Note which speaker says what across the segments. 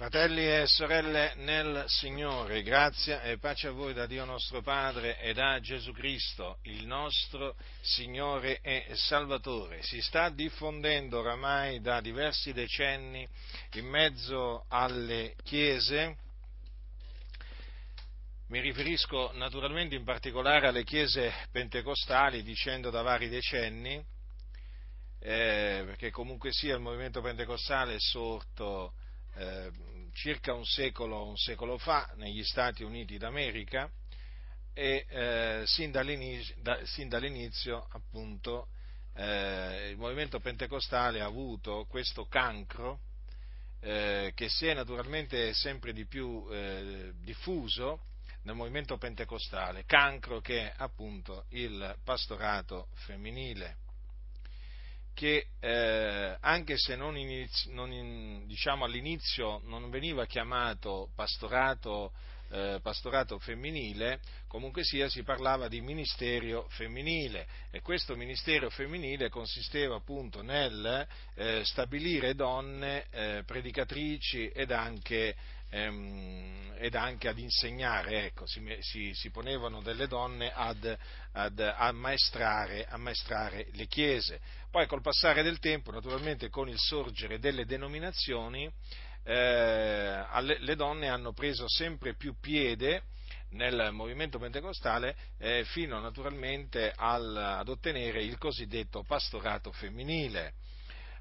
Speaker 1: Fratelli e sorelle nel Signore, grazia e pace a voi da Dio nostro Padre e da Gesù Cristo, il nostro Signore e Salvatore. Si sta diffondendo oramai da diversi decenni in mezzo alle chiese, mi riferisco naturalmente in particolare alle chiese pentecostali, dicendo da vari decenni, eh, perché comunque sia il movimento pentecostale è sorto eh, circa un secolo, un secolo, fa negli Stati Uniti d'America e eh, sin, dall'inizio, da, sin, dall'inizio, appunto eh, il movimento pentecostale ha avuto questo cancro eh, che si è naturalmente sempre di più eh, diffuso nel movimento pentecostale, cancro che è appunto il pastorato femminile che eh, anche se non, inizi, non in, diciamo all'inizio non veniva chiamato pastorato, eh, pastorato, femminile, comunque sia si parlava di ministero femminile. E questo ministero femminile consisteva appunto nel eh, stabilire donne eh, predicatrici ed anche ehm, ed anche ad insegnare, ecco, si, si, si, ponevano delle donne ad, ad ammaestrare, ammaestrare, le chiese. Poi col passare del tempo, naturalmente con il sorgere delle denominazioni, eh, le donne hanno preso sempre più piede nel movimento pentecostale eh, fino naturalmente al, ad ottenere il cosiddetto pastorato femminile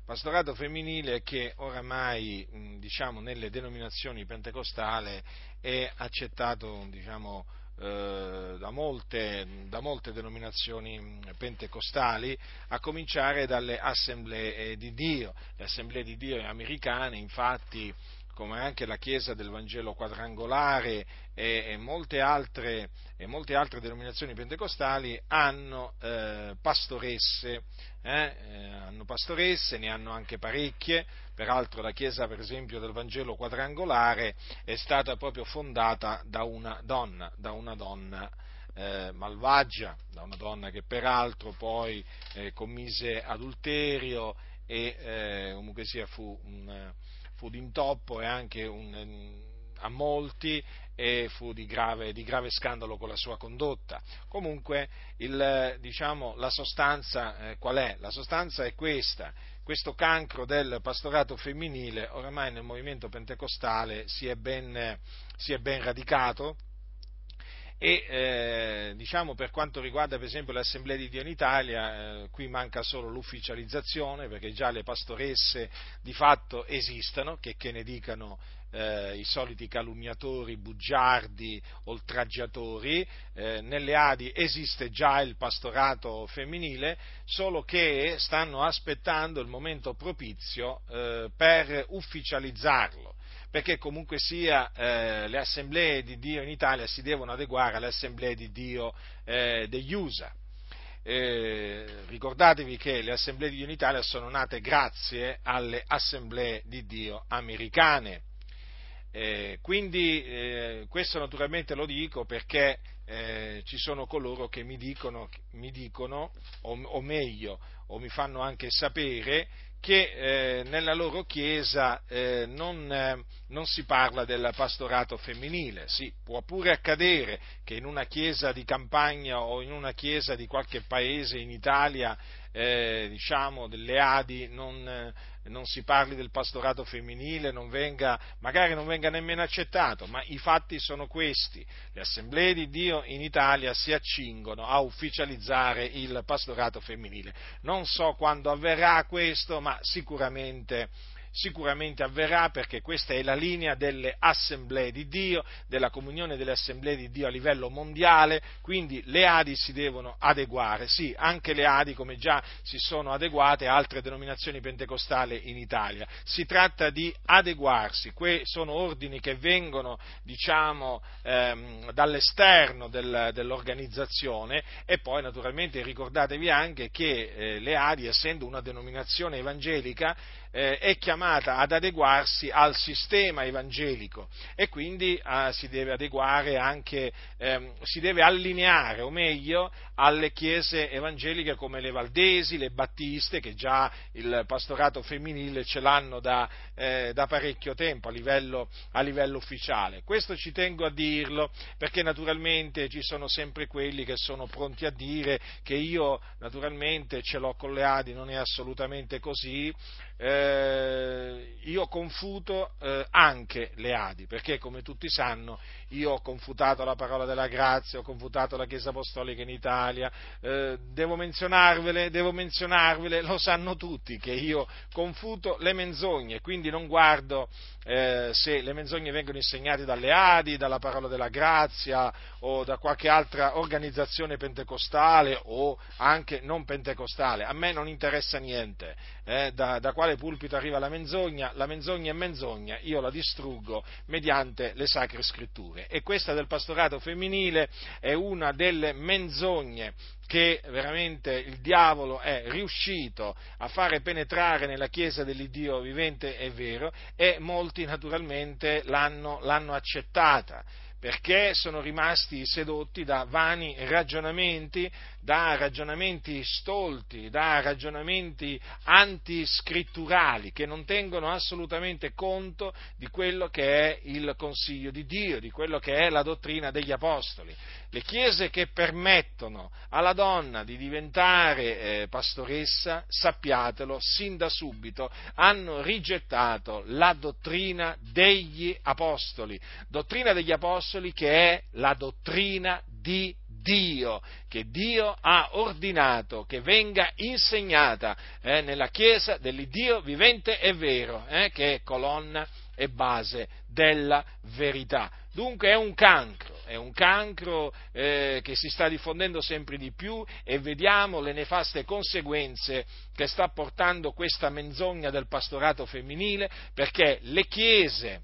Speaker 1: pastorato femminile che oramai diciamo, nelle denominazioni pentecostali è accettato diciamo, eh, da, molte, da, molte, denominazioni pentecostali, a cominciare dalle assemblee di Dio. Le assemblee di Dio americane, infatti, come anche la Chiesa del Vangelo quadrangolare e, e, molte, altre, e molte, altre, denominazioni pentecostali hanno eh, pastoresse, eh, eh, hanno pastoresse, ne hanno anche parecchie, peraltro la Chiesa per esempio del Vangelo quadrangolare è stata proprio fondata da una donna, da una donna eh, malvagia, da una donna che peraltro poi eh, commise adulterio e eh, comunque sia fu un fu d'intoppo e anche un, a molti e fu di grave, di grave, scandalo con la sua condotta. Comunque, il, diciamo, la sostanza eh, qual è? La sostanza è questa. Questo cancro del pastorato femminile oramai nel movimento pentecostale si è ben, si è ben radicato, e eh, diciamo per quanto riguarda per esempio l'Assemblea di Dio in Italia, eh, qui manca solo l'ufficializzazione perché già le pastoresse di fatto esistono, che, che ne dicano eh, i soliti calunniatori, bugiardi, oltraggiatori, eh, nelle Adi esiste già il pastorato femminile, solo che stanno aspettando il momento propizio eh, per ufficializzarlo perché comunque sia eh, le assemblee di Dio in Italia si devono adeguare alle assemblee di Dio eh, degli USA. Eh, ricordatevi che le assemblee di Dio in Italia sono nate grazie alle assemblee di Dio americane. Eh, quindi eh, questo naturalmente lo dico perché eh, ci sono coloro che mi dicono, mi dicono o, o meglio, o mi fanno anche sapere che eh, nella loro chiesa eh, non, eh, non, si parla del pastorato femminile. Sì, può pure accadere che in una chiesa di campagna o in una chiesa di qualche paese in Italia, eh, diciamo, delle Adi, non, non si parli del pastorato femminile, non venga, magari non venga nemmeno accettato, ma i fatti sono questi. Le assemblee di Dio in Italia si accingono a ufficializzare il pastorato femminile. Non so quando avverrà questo, ma sicuramente sicuramente avverrà perché questa è la linea delle assemblee di Dio, della comunione delle assemblee di Dio a livello mondiale, quindi le Adi si devono adeguare, sì, anche le Adi come già si sono adeguate altre denominazioni pentecostali in Italia. Si tratta di adeguarsi, que- sono ordini che vengono, diciamo, ehm, dall'esterno del, dell'organizzazione e poi naturalmente ricordatevi anche che eh, le Adi, essendo una denominazione evangelica, eh, è chiamata ad adeguarsi al sistema evangelico e quindi eh, si deve adeguare anche, ehm, si deve allineare, o meglio, alle chiese evangeliche come le Valdesi, le Battiste, che già il pastorato femminile ce l'hanno da, eh, da parecchio tempo a livello, a livello ufficiale. Questo ci tengo a dirlo perché naturalmente ci sono sempre quelli che sono pronti a dire che io naturalmente ce l'ho con le Adi, non è assolutamente così, eh, io confuto eh, anche le Adi, perché come tutti sanno io ho confutato la parola della grazia, ho confutato la Chiesa Apostolica in Italia, eh, devo menzionarvele, devo menzionarvele, lo sanno tutti che io confuto le menzogne, quindi non guardo eh, se le menzogne vengono insegnate dalle Adi, dalla parola della grazia o da qualche altra organizzazione pentecostale o anche non pentecostale, a me non interessa niente eh, da, da quale pulpito arriva la menzogna, la menzogna è menzogna, io la distruggo mediante le sacre scritture. E questa del pastorato femminile è una delle menzogne che veramente il diavolo è riuscito a fare penetrare nella Chiesa dell'Iddio vivente e vero e molti naturalmente l'hanno, l'hanno accettata perché sono rimasti sedotti da vani ragionamenti, da ragionamenti stolti, da ragionamenti antiscritturali che non tengono assolutamente conto di quello che è il consiglio di Dio, di quello che è la dottrina degli apostoli. Le chiese che permettono alla donna di diventare eh, pastoressa, sappiatelo, sin da subito hanno rigettato la dottrina degli apostoli, dottrina degli apostoli che è la dottrina di Dio, che Dio ha ordinato che venga insegnata eh, nella Chiesa dell'Iddio vivente e vero, eh, che è colonna e base della verità. Dunque è un cancro, è un cancro eh, che si sta diffondendo sempre di più e vediamo le nefaste conseguenze che sta portando questa menzogna del pastorato femminile perché le chiese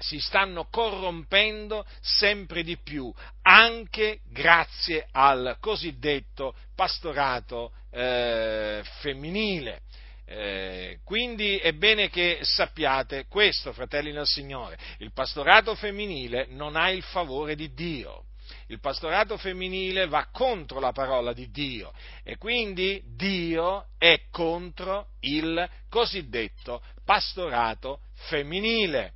Speaker 1: si stanno corrompendo sempre di più, anche grazie al cosiddetto pastorato eh, femminile. Eh, quindi è bene che sappiate questo, fratelli del Signore, il pastorato femminile non ha il favore di Dio. Il pastorato femminile va contro la parola di Dio e quindi Dio è contro il cosiddetto pastorato femminile.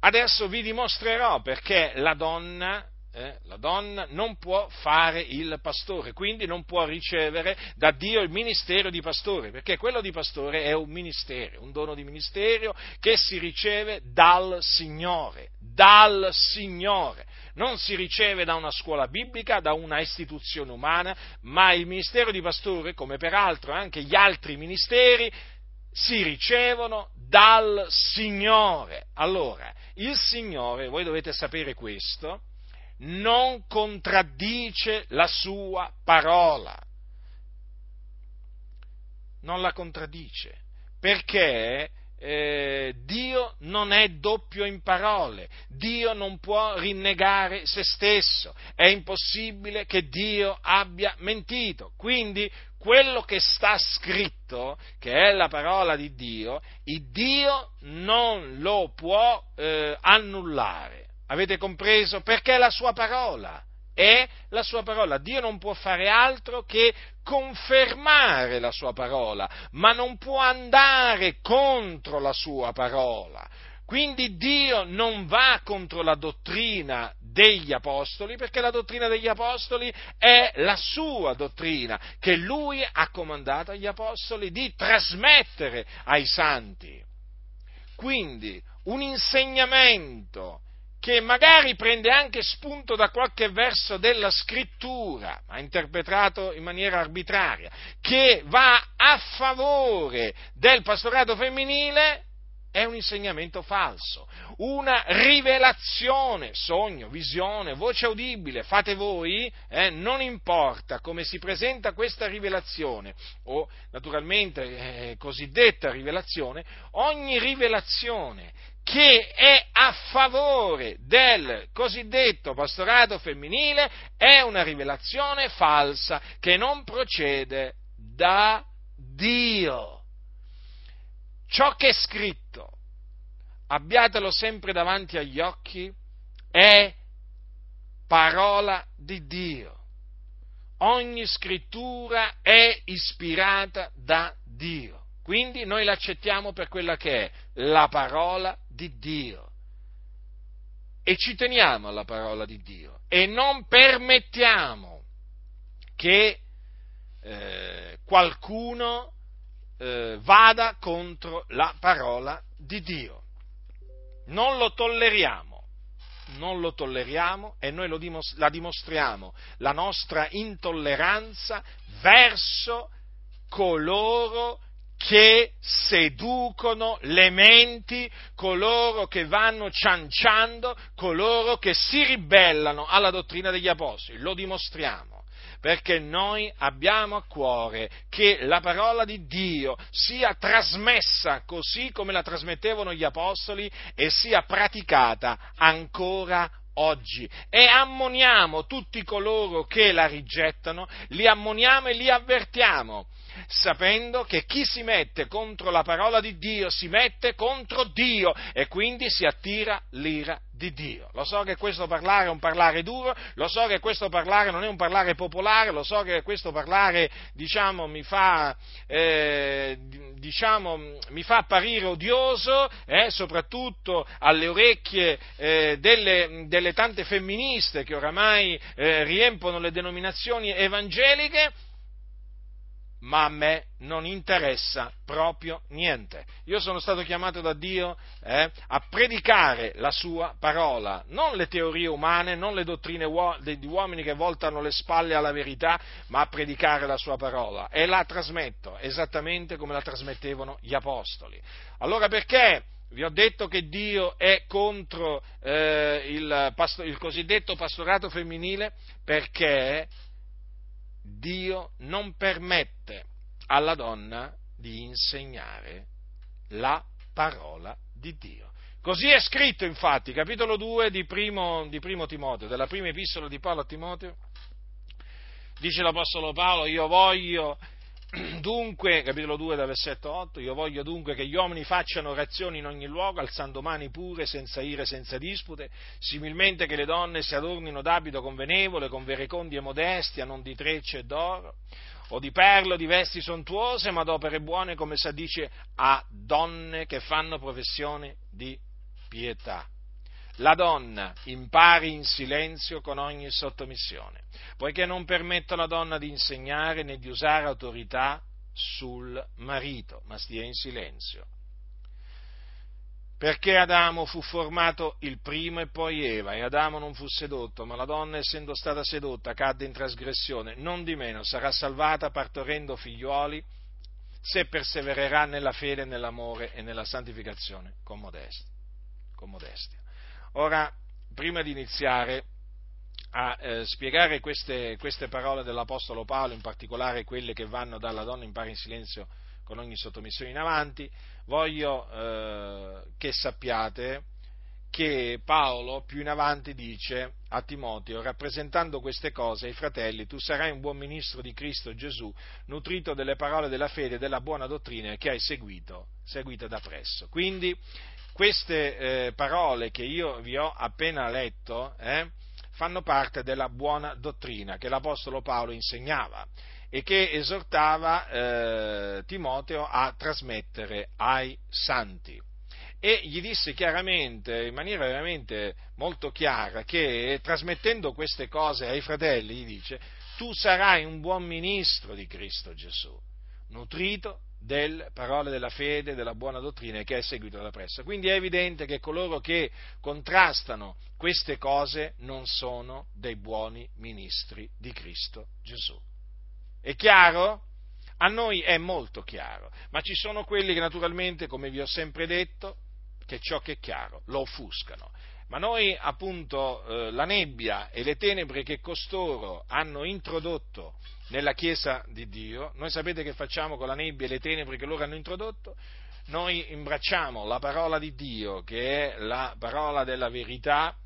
Speaker 1: Adesso vi dimostrerò perché la donna, eh, la donna non può fare il pastore, quindi non può ricevere da Dio il ministero di pastore, perché quello di pastore è un ministero, un dono di ministero che si riceve dal Signore, dal Signore. Non si riceve da una scuola biblica, da una istituzione umana, ma il ministero di pastore, come peraltro anche gli altri ministeri, si ricevono dal Signore. Allora, il Signore, voi dovete sapere questo, non contraddice la sua parola. Non la contraddice, perché eh, Dio non è doppio in parole, Dio non può rinnegare se stesso, è impossibile che Dio abbia mentito. Quindi quello che sta scritto, che è la parola di Dio, Dio non lo può eh, annullare. Avete compreso? Perché è la sua parola. È la sua parola. Dio non può fare altro che confermare la sua parola, ma non può andare contro la sua parola. Quindi Dio non va contro la dottrina degli apostoli, perché la dottrina degli apostoli è la sua dottrina, che lui ha comandato agli apostoli di trasmettere ai santi. Quindi un insegnamento che magari prende anche spunto da qualche verso della scrittura, ma interpretato in maniera arbitraria, che va a favore del pastorato femminile, è un insegnamento falso, una rivelazione, sogno, visione, voce udibile, fate voi, eh, non importa come si presenta questa rivelazione, o naturalmente eh, cosiddetta rivelazione, ogni rivelazione che è a favore del cosiddetto pastorato femminile è una rivelazione falsa che non procede da Dio. ciò che è scritto, abbiatelo sempre davanti agli occhi, è parola di Dio. Ogni scrittura è ispirata da Dio. Quindi noi l'accettiamo per quella che è la parola di Dio. E ci teniamo alla parola di Dio e non permettiamo che eh, qualcuno eh, vada contro la parola di Dio. Non lo tolleriamo non lo tolleriamo e noi dimos- la dimostriamo, la nostra intolleranza verso coloro che seducono le menti, coloro che vanno cianciando, coloro che si ribellano alla dottrina degli apostoli. Lo dimostriamo perché noi abbiamo a cuore che la parola di Dio sia trasmessa così come la trasmettevano gli apostoli e sia praticata ancora oggi e ammoniamo tutti coloro che la rigettano, li ammoniamo e li avvertiamo sapendo che chi si mette contro la parola di Dio si mette contro Dio e quindi si attira l'ira di Dio. Lo so che questo parlare è un parlare duro, lo so che questo parlare non è un parlare popolare, lo so che questo parlare diciamo, mi, fa, eh, diciamo, mi fa apparire odioso, eh, soprattutto alle orecchie eh, delle, delle, tante femministe che oramai eh, riempono le denominazioni evangeliche ma a me non interessa proprio niente. Io sono stato chiamato da Dio eh, a predicare la sua parola, non le teorie umane, non le dottrine uo- degli uomini che voltano le spalle alla verità, ma a predicare la sua parola e la trasmetto esattamente come la trasmettevano gli apostoli. Allora perché vi ho detto che Dio è contro eh, il, pasto- il cosiddetto pastorato femminile? Perché Dio non permette alla donna di insegnare la parola di Dio. Così è scritto infatti, capitolo 2 di primo, di primo Timoteo, della prima epistola di Paolo a Timoteo, dice l'Apostolo Paolo, io voglio Dunque, capitolo 2 da versetto 8, io voglio dunque che gli uomini facciano orazioni in ogni luogo, alzando mani pure, senza ire, senza dispute, similmente che le donne si adornino d'abito convenevole, con verecondi e modestia, non di trecce e d'oro, o di perlo, di vesti sontuose, ma d'opere buone, come si dice, a donne che fanno professione di pietà la donna impari in silenzio con ogni sottomissione, poiché non permette alla donna di insegnare né di usare autorità sul marito, ma stia in silenzio. Perché Adamo fu formato il primo e poi Eva, e Adamo non fu sedotto, ma la donna, essendo stata sedotta, cadde in trasgressione, non di meno sarà salvata partorendo figliuoli, se persevererà nella fede, nell'amore e nella santificazione con modestia. Con modestia. Ora, prima di iniziare a eh, spiegare queste, queste, parole dell'Apostolo Paolo, in particolare quelle che vanno dalla donna impara in silenzio con ogni sottomissione in avanti, voglio eh, che sappiate che Paolo più in avanti dice a Timoteo, rappresentando queste cose ai fratelli, tu sarai un buon ministro di Cristo Gesù, nutrito delle parole della fede e della buona dottrina che hai seguito, seguito da presso. Quindi queste eh, parole che io vi ho appena letto eh, fanno parte della buona dottrina che l'Apostolo Paolo insegnava e che esortava eh, Timoteo a trasmettere ai santi. E gli disse chiaramente, in maniera veramente molto chiara, che trasmettendo queste cose ai fratelli, gli dice, tu sarai un buon ministro di Cristo Gesù, nutrito delle parole della fede, della buona dottrina che è seguito dalla pressa. Quindi è evidente che coloro che contrastano queste cose non sono dei buoni ministri di Cristo Gesù. È chiaro? A noi è molto chiaro, ma ci sono quelli che naturalmente, come vi ho sempre detto, che ciò che è chiaro lo offuscano. Ma noi appunto eh, la nebbia e le tenebre che costoro hanno introdotto nella Chiesa di Dio, noi sapete che facciamo con la nebbia e le tenebre che loro hanno introdotto? Noi imbracciamo la parola di Dio, che è la parola della verità,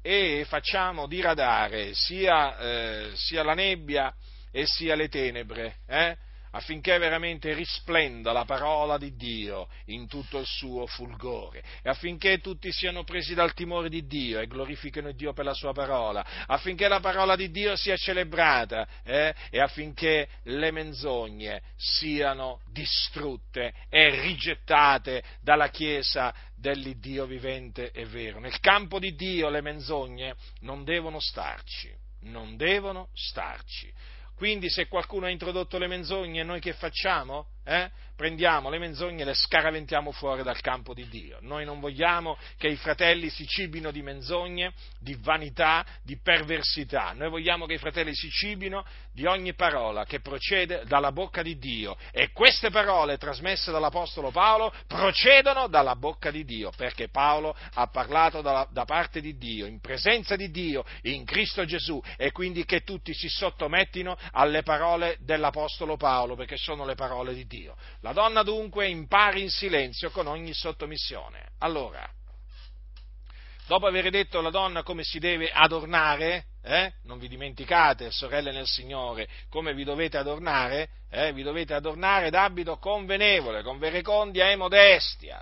Speaker 1: e facciamo diradare sia, eh, sia la nebbia e sia le tenebre, eh? Affinché veramente risplenda la parola di Dio in tutto il suo fulgore e affinché tutti siano presi dal timore di Dio e glorifichino Dio per la sua parola, affinché la parola di Dio sia celebrata eh, e affinché le menzogne siano distrutte e rigettate dalla Chiesa dell'Iddio vivente e vero. Nel campo di Dio le menzogne non devono starci, non devono starci. Quindi se qualcuno ha introdotto le menzogne, noi che facciamo? Eh? prendiamo le menzogne e le scaraventiamo fuori dal campo di Dio. Noi non vogliamo che i fratelli si cibino di menzogne, di vanità, di perversità. Noi vogliamo che i fratelli si cibino di ogni parola che procede dalla bocca di Dio. E queste parole trasmesse dall'Apostolo Paolo procedono dalla bocca di Dio, perché Paolo ha parlato da, da parte di Dio, in presenza di Dio, in Cristo Gesù, e quindi che tutti si sottomettino alle parole dell'Apostolo Paolo, perché sono le parole di Dio. La la donna dunque impari in silenzio con ogni sottomissione. Allora, dopo aver detto alla donna come si deve adornare, eh, non vi dimenticate, sorelle nel Signore, come vi dovete adornare, eh, vi dovete adornare d'abito convenevole, con verecondia e modestia,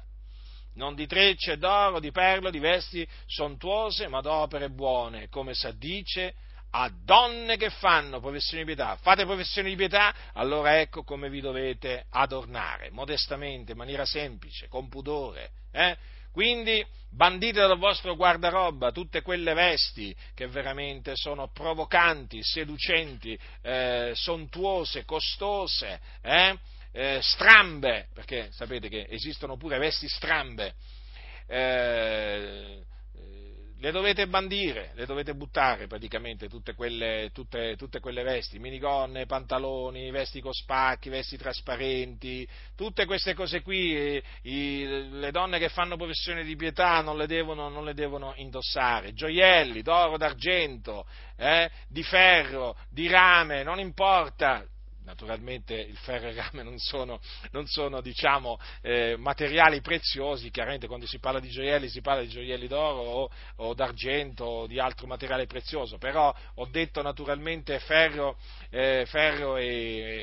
Speaker 1: non di trecce d'oro, di perlo, di vesti sontuose, ma d'opere buone, come s'addice a donne che fanno professione di pietà. Fate professione di pietà, allora ecco come vi dovete adornare, modestamente, in maniera semplice, con pudore. Eh? Quindi bandite dal vostro guardaroba tutte quelle vesti che veramente sono provocanti, seducenti, eh, sontuose, costose, eh? Eh, strambe, perché sapete che esistono pure vesti strambe. Le dovete bandire, le dovete buttare praticamente tutte quelle, tutte, tutte quelle vesti, minigonne, pantaloni, vesti con spacchi, vesti trasparenti, tutte queste cose qui, i, le donne che fanno professione di pietà non le devono, non le devono indossare, gioielli d'oro, d'argento, eh, di ferro, di rame, non importa, naturalmente il ferro e il rame non sono, non sono diciamo, eh, materiali preziosi, chiaramente quando si parla di gioielli si parla di gioielli d'oro o, o d'argento o di altro materiale prezioso, però ho detto naturalmente ferro, eh, ferro e,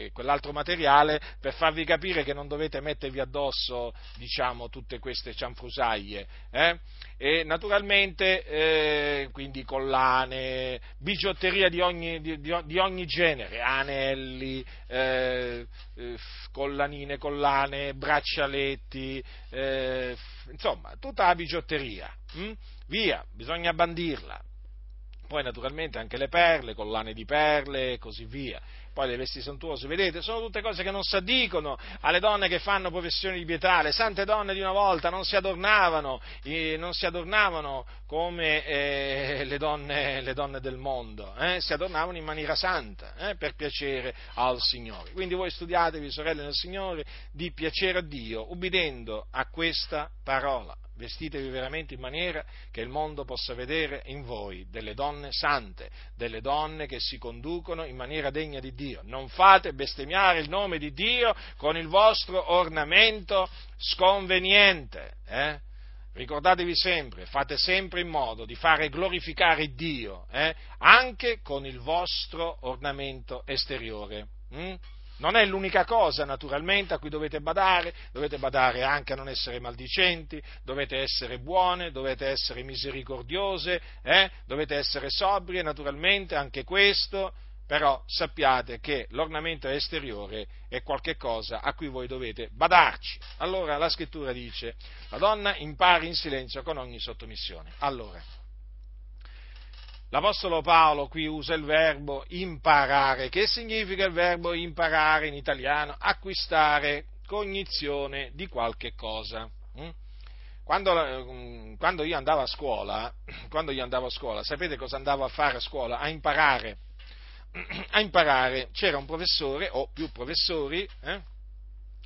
Speaker 1: e, quell'altro materiale per farvi capire che non dovete mettervi addosso diciamo, tutte queste cianfrusaglie. Eh? E naturalmente eh, quindi collane, bigiotteria di ogni, di, di ogni genere, anelli, eh, eh, collanine, collane, braccialetti, eh, insomma, tutta la bigiotteria. Hm? Via, bisogna bandirla. Poi naturalmente anche le perle, collane di perle e così via poi le vesti sontuose, vedete, sono tutte cose che non si addicono alle donne che fanno professione di pietà, le sante donne di una volta non si adornavano, eh, non si adornavano come eh, le, donne, le, donne, del mondo, eh? si adornavano in maniera santa, eh, per piacere al Signore. Quindi voi studiatevi, sorelle del Signore, di piacere a Dio, ubbidendo a questa parola vestitevi veramente in maniera che il mondo possa vedere in voi delle donne sante, delle donne che si conducono in maniera degna di Dio. Non fate bestemmiare il nome di Dio con il vostro ornamento sconveniente. Eh? Ricordatevi sempre, fate sempre in modo di fare glorificare Dio, eh? anche con il vostro ornamento esteriore. Hm? Non è l'unica cosa, naturalmente, a cui dovete badare, dovete badare anche a non essere maldicenti, dovete essere buone, dovete essere misericordiose, eh? dovete essere sobrie, naturalmente, anche questo, però sappiate che l'ornamento esteriore è qualcosa a cui voi dovete badarci. Allora la scrittura dice, la donna impari in silenzio con ogni sottomissione. Allora, L'Apostolo Paolo qui usa il verbo imparare. Che significa il verbo imparare in italiano? Acquistare cognizione di qualche cosa. Mm? Quando, mm, quando, io andavo a scuola, quando io andavo a scuola, sapete cosa andavo a fare a scuola? A imparare. A imparare. C'era un professore, o più professori, eh?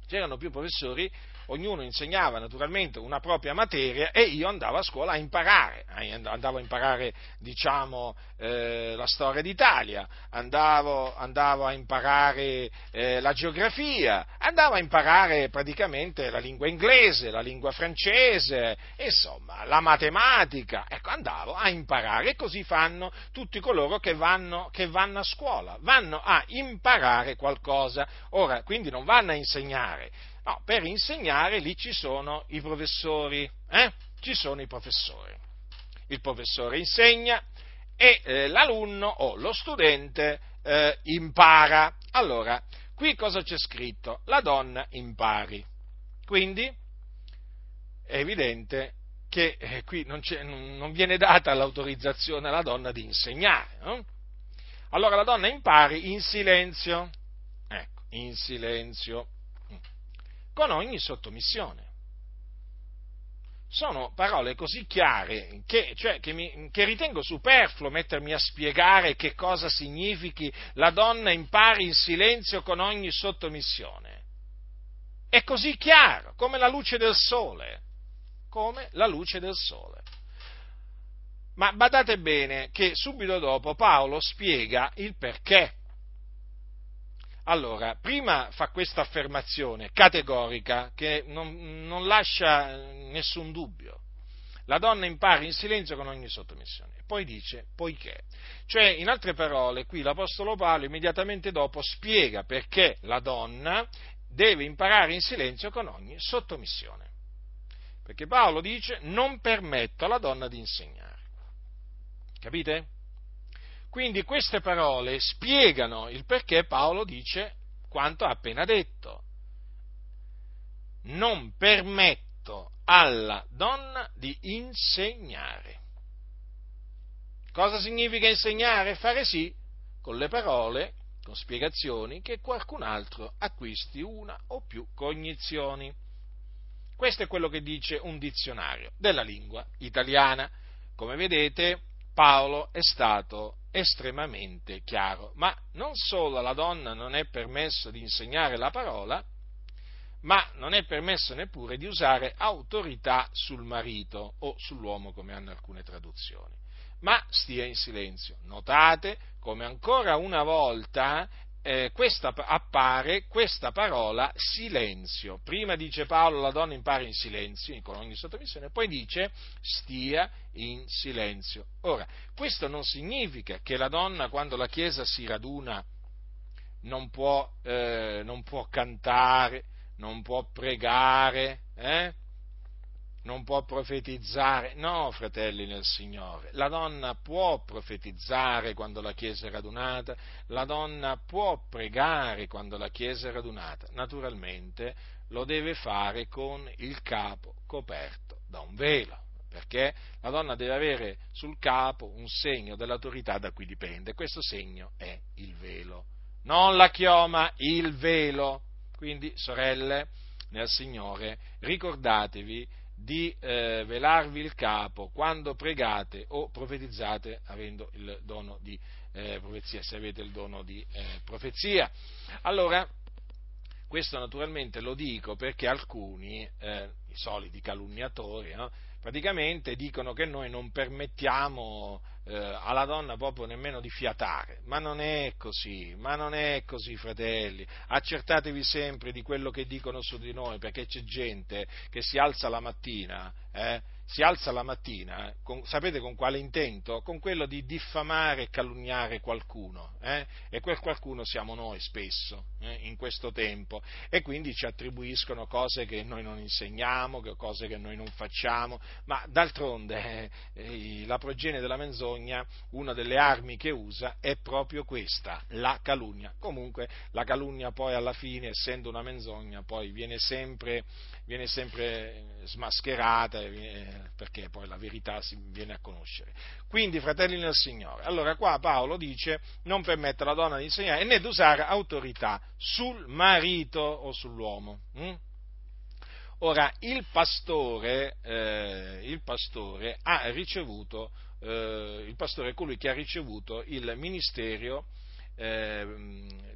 Speaker 1: c'erano più professori ognuno insegnava naturalmente una propria materia e io andavo a scuola a imparare, andavo a imparare diciamo eh, la storia d'Italia, andavo, andavo a imparare eh, la geografia, andavo a imparare praticamente la lingua inglese, la lingua francese, insomma la matematica, ecco andavo a imparare e così fanno tutti coloro che vanno, che vanno a scuola, vanno a imparare qualcosa, ora quindi non vanno a insegnare, no, per insegnare lì ci sono i professori, eh? ci sono i professori. Il professore insegna e eh, l'alunno o lo studente eh, impara. Allora, qui cosa c'è scritto? La donna impari. Quindi è evidente che eh, qui non, non, viene data l'autorizzazione alla donna di insegnare. No? Allora la donna impari in silenzio, ecco, in silenzio, con ogni sottomissione. Sono parole così chiare che, cioè, che, mi, che ritengo superfluo mettermi a spiegare che cosa significhi la donna impari in silenzio con ogni sottomissione. È così chiaro, come la luce del sole, come la luce del sole. Ma badate bene che subito dopo Paolo spiega il perché. Allora, prima fa questa affermazione categorica che non, non lascia nessun dubbio. La donna impara in silenzio con ogni sottomissione. Poi dice poiché. Cioè, in altre parole, qui l'Apostolo Paolo immediatamente dopo spiega perché la donna deve imparare in silenzio con ogni sottomissione. Perché Paolo dice non permetto alla donna di insegnare. Capite? Quindi queste parole spiegano il perché Paolo dice quanto ha appena detto. Non permetto alla donna di insegnare. Cosa significa insegnare? Fare sì con le parole, con spiegazioni, che qualcun altro acquisti una o più cognizioni. Questo è quello che dice un dizionario della lingua italiana. Come vedete, Paolo è stato estremamente chiaro, ma non solo alla donna non è permesso di insegnare la parola, ma non è permesso neppure di usare autorità sul marito o sull'uomo come hanno alcune traduzioni. Ma stia in silenzio. Notate come ancora una volta eh, questa, appare questa parola silenzio. Prima dice Paolo la donna impara in silenzio, con ogni sottomissione, poi dice stia in silenzio. Ora, questo non significa che la donna quando la Chiesa si raduna non può, eh, non può cantare, non può pregare, eh? Non può profetizzare. No, fratelli nel Signore, la donna può profetizzare quando la Chiesa è radunata, la donna può pregare quando la Chiesa è radunata. Naturalmente lo deve fare con il capo coperto da un velo, perché la donna deve avere sul capo un segno dell'autorità da cui dipende. Questo segno è il velo. Non la chioma, il velo. Quindi, sorelle, nel Signore, ricordatevi di eh, velarvi il capo quando pregate o profetizzate avendo il dono di eh, profezia, se avete il dono di eh, profezia. Allora, questo naturalmente lo dico perché alcuni, eh, i soliti calunniatori, no? Praticamente dicono che noi non permettiamo eh, alla donna proprio nemmeno di fiatare, ma non è così, ma non è così fratelli, accertatevi sempre di quello che dicono su di noi, perché c'è gente che si alza la mattina, eh, si alza la mattina, con, sapete con quale intento? Con quello di diffamare e calunniare qualcuno, eh? e quel qualcuno siamo noi spesso eh, in questo tempo, e quindi ci attribuiscono cose che noi non insegniamo, cose che noi non facciamo, ma d'altronde eh, la progenie della menzogna, una delle armi che usa è proprio questa, la calunnia. Comunque la calunnia poi alla fine, essendo una menzogna, poi viene sempre, viene sempre smascherata perché poi la verità si viene a conoscere. Quindi, fratelli nel Signore, allora qua Paolo dice non permette alla donna di insegnare né di usare autorità sul marito o sull'uomo. Hm? Ora, il pastore, eh, il pastore ha ricevuto, eh, il pastore è colui che ha ricevuto il ministero eh,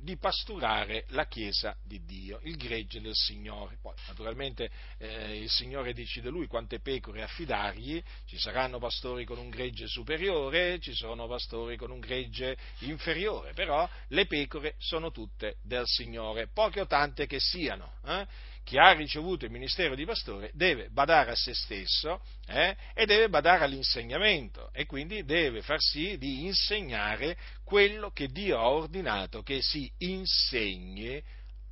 Speaker 1: di pasturare la Chiesa di Dio, il gregge del Signore. Poi naturalmente eh, il Signore decide lui quante pecore affidargli, ci saranno pastori con un gregge superiore, ci sono pastori con un gregge inferiore, però le pecore sono tutte del Signore, poche o tante che siano. Eh? Chi ha ricevuto il ministero di pastore deve badare a se stesso eh, e deve badare all'insegnamento e quindi deve far sì di insegnare quello che Dio ha ordinato che si insegni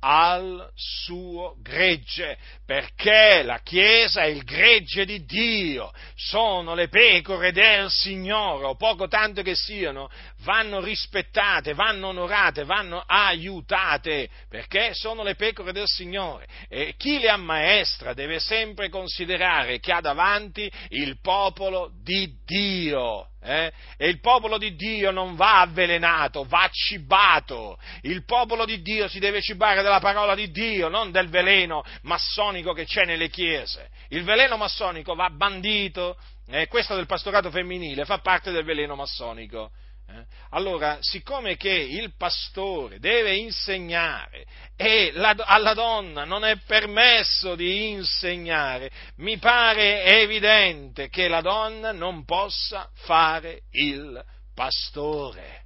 Speaker 1: al suo gregge, perché la Chiesa è il gregge di Dio, sono le pecore del Signore, o poco tanto che siano, vanno rispettate, vanno onorate, vanno aiutate, perché sono le pecore del Signore. E chi le ammaestra deve sempre considerare che ha davanti il popolo di Dio eh? E il popolo di Dio non va avvelenato, va cibato. Il popolo di Dio si deve cibare della parola di Dio, non del veleno massonico che c'è nelle chiese. Il veleno massonico va bandito, eh? questo del pastorato femminile fa parte del veleno massonico. Eh? Allora, siccome che il pastore deve insegnare e la, alla donna non è permesso di insegnare, mi pare evidente che la donna non possa fare il pastore,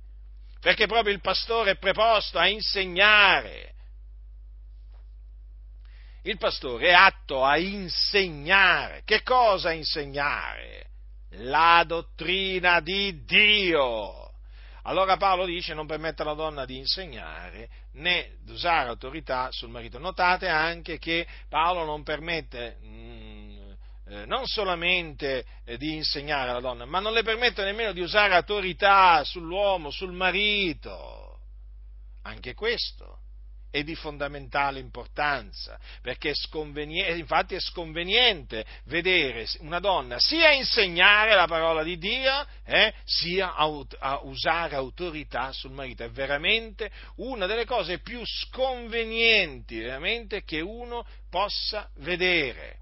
Speaker 1: perché proprio il pastore è preposto a insegnare. Il pastore è atto a insegnare. Che cosa insegnare? La dottrina di Dio. Allora Paolo dice non permette alla donna di insegnare né di usare autorità sul marito. Notate anche che Paolo non permette mh, mm, eh, non solamente eh, di insegnare alla donna, ma non le permette nemmeno di usare autorità sull'uomo, sul marito. Anche questo è di fondamentale importanza, perché è infatti è sconveniente vedere una donna sia insegnare la parola di Dio, eh, sia a usare autorità sul marito. È veramente una delle cose più sconvenienti che uno possa vedere.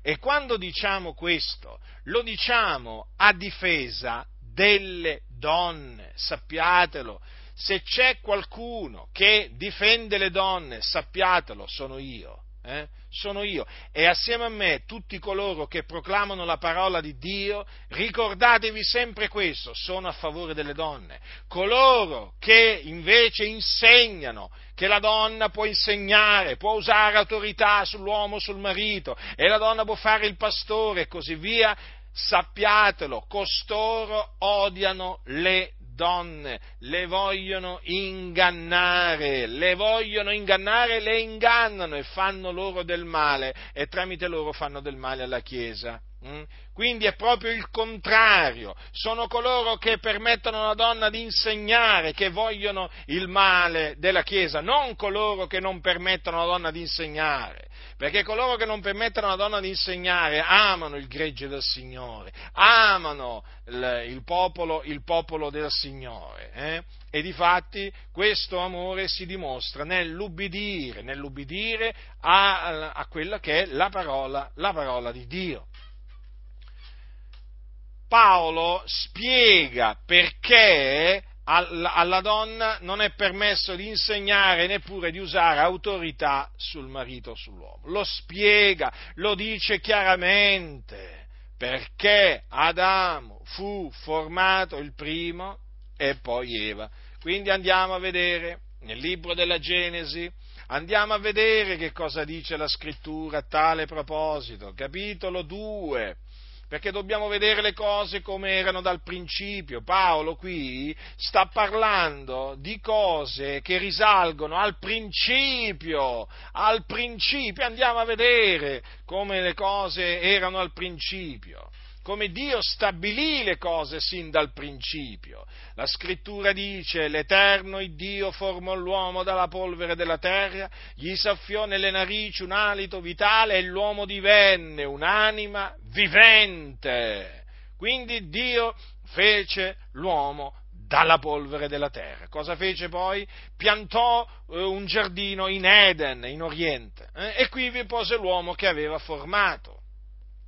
Speaker 1: E quando diciamo questo, lo diciamo a difesa delle donne, sappiatelo, se c'è qualcuno che difende le donne, sappiatelo, sono io. Eh? Sono io e assieme a me tutti coloro che proclamano la parola di Dio, ricordatevi sempre questo, sono a favore delle donne. Coloro che invece insegnano che la donna può insegnare, può usare autorità sull'uomo, sul marito e la donna può fare il pastore e così via, sappiatelo, costoro odiano le donne, le vogliono ingannare, le vogliono ingannare, le ingannano e fanno loro del male e tramite loro fanno del male alla Chiesa. Mm? Quindi è proprio il contrario, sono coloro che permettono alla donna di insegnare, che vogliono il male della Chiesa, non coloro che non permettono alla donna di insegnare, perché coloro che non permettono alla donna di insegnare amano il gregge del Signore, amano il, il, popolo, il popolo, del Signore. Eh? E difatti questo amore si dimostra nell'ubbidire, nell'ubbidire a, a quella che è la parola, la parola di Dio. Paolo spiega perché alla donna non è permesso di insegnare neppure di usare autorità sul marito o sull'uomo. Lo spiega, lo dice chiaramente, perché Adamo fu formato il primo e poi Eva. Quindi andiamo a vedere nel libro della Genesi, andiamo a vedere che cosa dice la scrittura a tale proposito, capitolo 2 perché dobbiamo vedere le cose come erano dal principio. Paolo qui sta parlando di cose che risalgono al principio, al principio, andiamo a vedere come le cose erano al principio come Dio stabilì le cose sin dal principio. La scrittura dice, l'Eterno il Dio formò l'uomo dalla polvere della terra, gli saffiò nelle narici un alito vitale e l'uomo divenne un'anima vivente. Quindi Dio fece l'uomo dalla polvere della terra. Cosa fece poi? Piantò eh, un giardino in Eden, in Oriente, eh? e qui vi pose l'uomo che aveva formato.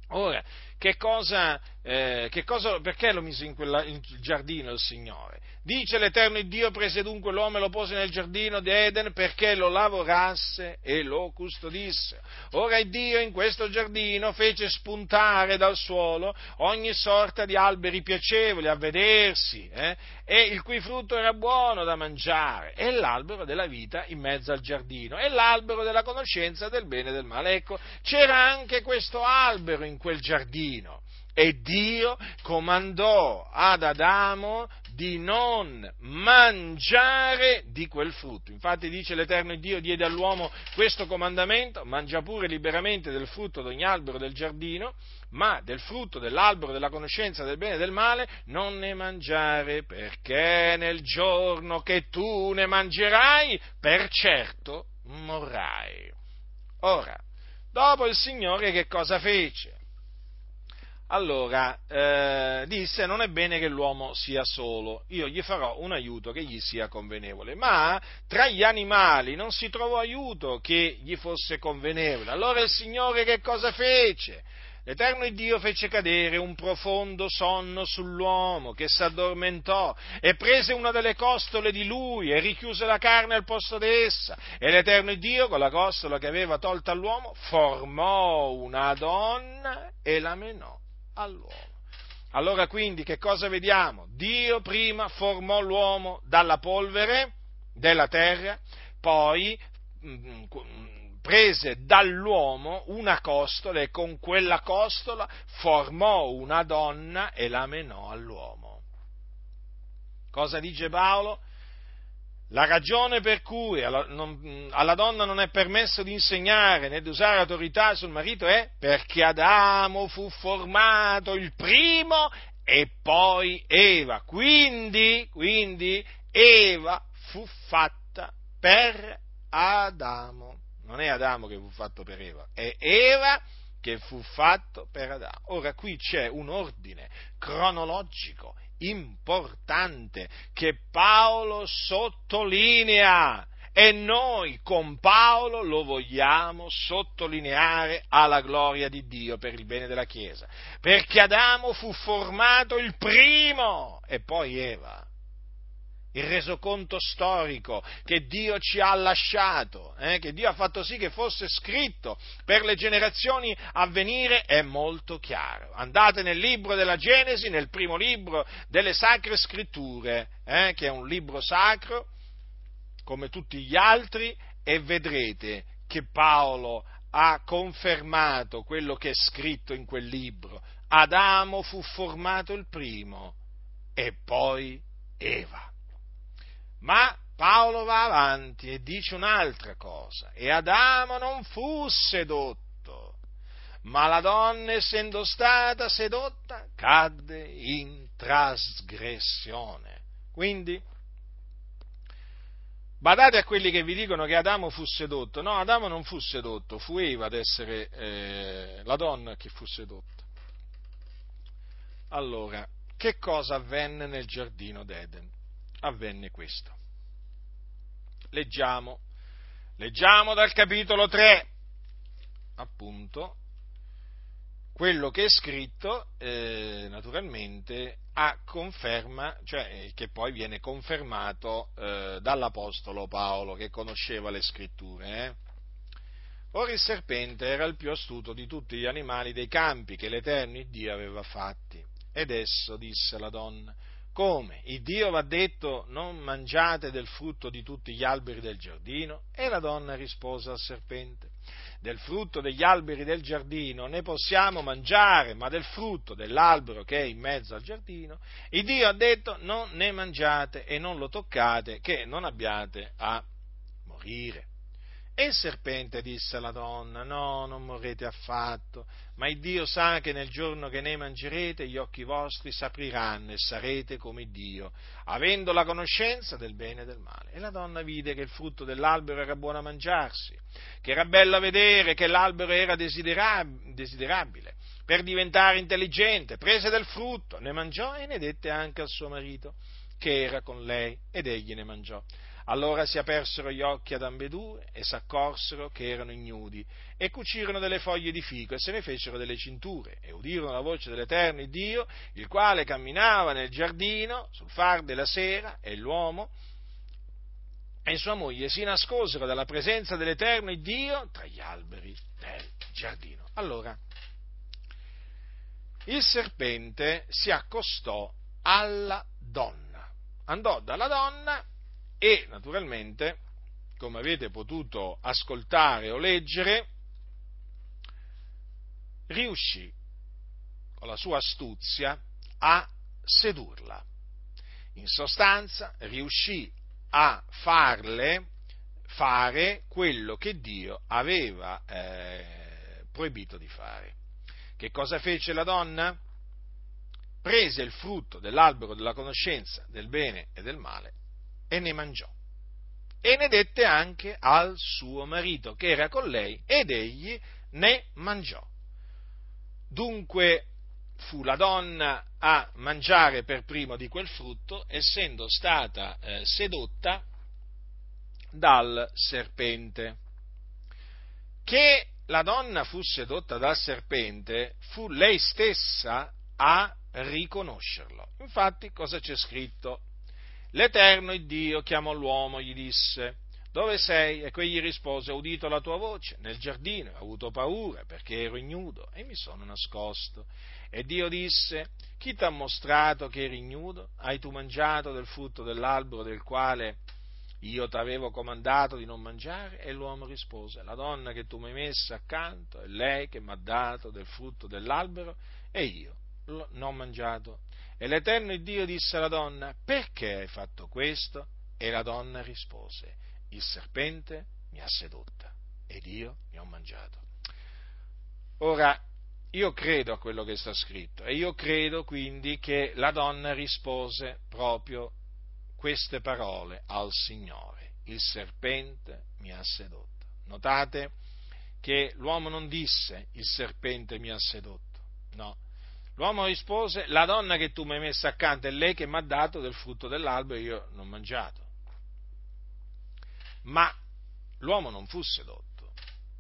Speaker 1: Ora, che cosa, eh, cosa, perché lo mise in, quella, in giardino il Signore? Dice l'Eterno Dio prese dunque l'uomo e lo pose nel giardino di Eden perché lo lavorasse e lo custodisse. Ora Dio in questo giardino fece spuntare dal suolo ogni sorta di alberi piacevoli a vedersi eh, e il cui frutto era buono da mangiare e l'albero della vita in mezzo al giardino e l'albero della conoscenza del bene e del male. Ecco, c'era anche questo albero in quel giardino. E Dio comandò ad Adamo di non mangiare di quel frutto. Infatti dice l'Eterno Dio diede all'uomo questo comandamento, mangia pure liberamente del frutto di ogni albero del giardino, ma del frutto dell'albero della conoscenza del bene e del male non ne mangiare, perché nel giorno che tu ne mangerai, per certo morrai. Ora, dopo il Signore che cosa fece? Allora eh, disse non è bene che l'uomo sia solo, io gli farò un aiuto che gli sia convenevole, ma tra gli animali non si trovò aiuto che gli fosse convenevole. Allora il Signore che cosa fece? L'Eterno Dio fece cadere un profondo sonno sull'uomo che s'addormentò e prese una delle costole di lui e richiuse la carne al posto d'essa. E l'Eterno Dio, con la costola che aveva tolta all'uomo, formò una donna e la menò all'uomo. Allora quindi che cosa vediamo? Dio prima formò l'uomo dalla polvere della terra, poi mm, mm, prese dall'uomo una costola e con quella costola formò una donna e la menò all'uomo. Cosa dice Paolo? La ragione per cui alla, non, alla, donna non è permesso di insegnare né di usare autorità sul marito è perché Adamo fu formato il primo e poi Eva. Quindi, quindi Eva fu fatta per Adamo. Non è Adamo che fu fatto per Eva, è Eva che fu fatto per Adamo. Ora qui c'è un ordine cronologico importante che Paolo sottolinea. E noi con Paolo lo vogliamo sottolineare alla gloria di Dio per il bene della Chiesa, perché Adamo fu formato il primo e poi Eva il resoconto storico che Dio ci ha lasciato, eh, che Dio ha fatto sì che fosse scritto per le generazioni a venire, è molto chiaro. Andate nel libro della Genesi, nel primo libro delle Sacre Scritture, eh, che è un libro sacro, come tutti gli altri, e vedrete che Paolo ha confermato quello che è scritto in quel libro. Adamo fu formato il primo e poi Eva. Ma Paolo va avanti e dice un'altra cosa. E Adamo non fu sedotto, ma la donna, essendo stata sedotta, cadde in trasgressione. Quindi, badate a quelli che vi dicono che Adamo fu sedotto. No, Adamo non fu sedotto, fu Eva ad essere eh, la donna che fu sedotta. Allora, che cosa avvenne nel giardino d'Eden? Avvenne questo. Leggiamo, leggiamo dal capitolo 3, appunto, quello che è scritto eh, naturalmente a conferma, cioè che poi viene confermato eh, dall'Apostolo Paolo che conosceva le scritture. Eh. Ora il serpente era il più astuto di tutti gli animali dei campi che l'Eterno Dio aveva fatti. Ed esso disse alla donna, come? Il Dio va detto non mangiate del frutto di tutti gli alberi del giardino? E la donna rispose al serpente, del frutto degli alberi del giardino ne possiamo mangiare, ma del frutto dell'albero che è in mezzo al giardino, il Dio ha detto non ne mangiate e non lo toccate, che non abbiate a morire. E il serpente disse alla donna, no, non morrete affatto, ma il Dio sa che nel giorno che ne mangerete gli occhi vostri s'apriranno e sarete come Dio, avendo la conoscenza del bene e del male. E la donna vide che il frutto dell'albero era buono a mangiarsi, che era bello a vedere, che l'albero era desiderabile per diventare intelligente, prese del frutto, ne mangiò e ne dette anche al suo marito, che era con lei, ed egli ne mangiò. Allora si apersero gli occhi ad ambedue e s'accorsero che erano ignudi e cucirono delle foglie di fico e se ne fecero delle cinture e udirono la voce dell'Eterno Dio, il quale camminava nel giardino sul far della sera e l'uomo e sua moglie si nascosero dalla presenza dell'Eterno Dio tra gli alberi del giardino. Allora, il serpente si accostò alla donna, andò dalla donna e naturalmente, come avete potuto ascoltare o leggere, riuscì con la sua astuzia a sedurla. In sostanza riuscì a farle fare quello che Dio aveva eh, proibito di fare. Che cosa fece la donna? Prese il frutto dell'albero della conoscenza del bene e del male e ne mangiò. E ne dette anche al suo marito che era con lei ed egli ne mangiò. Dunque fu la donna a mangiare per primo di quel frutto, essendo stata eh, sedotta dal serpente. Che la donna fu sedotta dal serpente fu lei stessa a riconoscerlo. Infatti, cosa c'è scritto? L'Eterno Dio chiamò l'uomo e gli disse, dove sei? E quegli rispose, ho udito la tua voce nel giardino, ho avuto paura perché ero ignudo e mi sono nascosto. E Dio disse, chi ti ha mostrato che eri ignudo? Hai tu mangiato del frutto dell'albero del quale io ti avevo comandato di non mangiare? E l'uomo rispose, la donna che tu mi hai messa accanto è lei che mi ha dato del frutto dell'albero e io non ho mangiato. E l'Eterno Dio disse alla donna, perché hai fatto questo? E la donna rispose, il serpente mi ha sedotta ed io ne ho mangiato. Ora, io credo a quello che sta scritto e io credo quindi che la donna rispose proprio queste parole al Signore. Il serpente mi ha sedotto. Notate che l'uomo non disse il serpente mi ha sedotto, no. L'uomo rispose la donna che tu mi hai messa accanto è lei che mi ha dato del frutto dell'albero e io non ho mangiato. Ma l'uomo non fu sedotto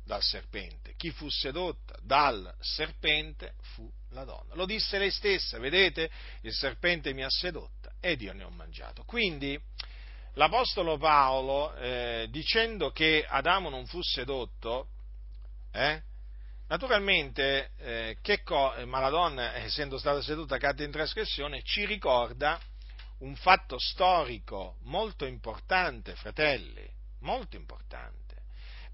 Speaker 1: dal serpente. Chi fu sedotta dal serpente fu la donna. Lo disse lei stessa, vedete? Il serpente mi ha sedotta ed io ne ho mangiato. Quindi l'Apostolo Paolo, eh, dicendo che Adamo non fu sedotto, eh, naturalmente, eh, che co- ma la donna, essendo stata seduta, cadde in trasgressione, ci ricorda un fatto storico molto importante, fratelli, molto importante,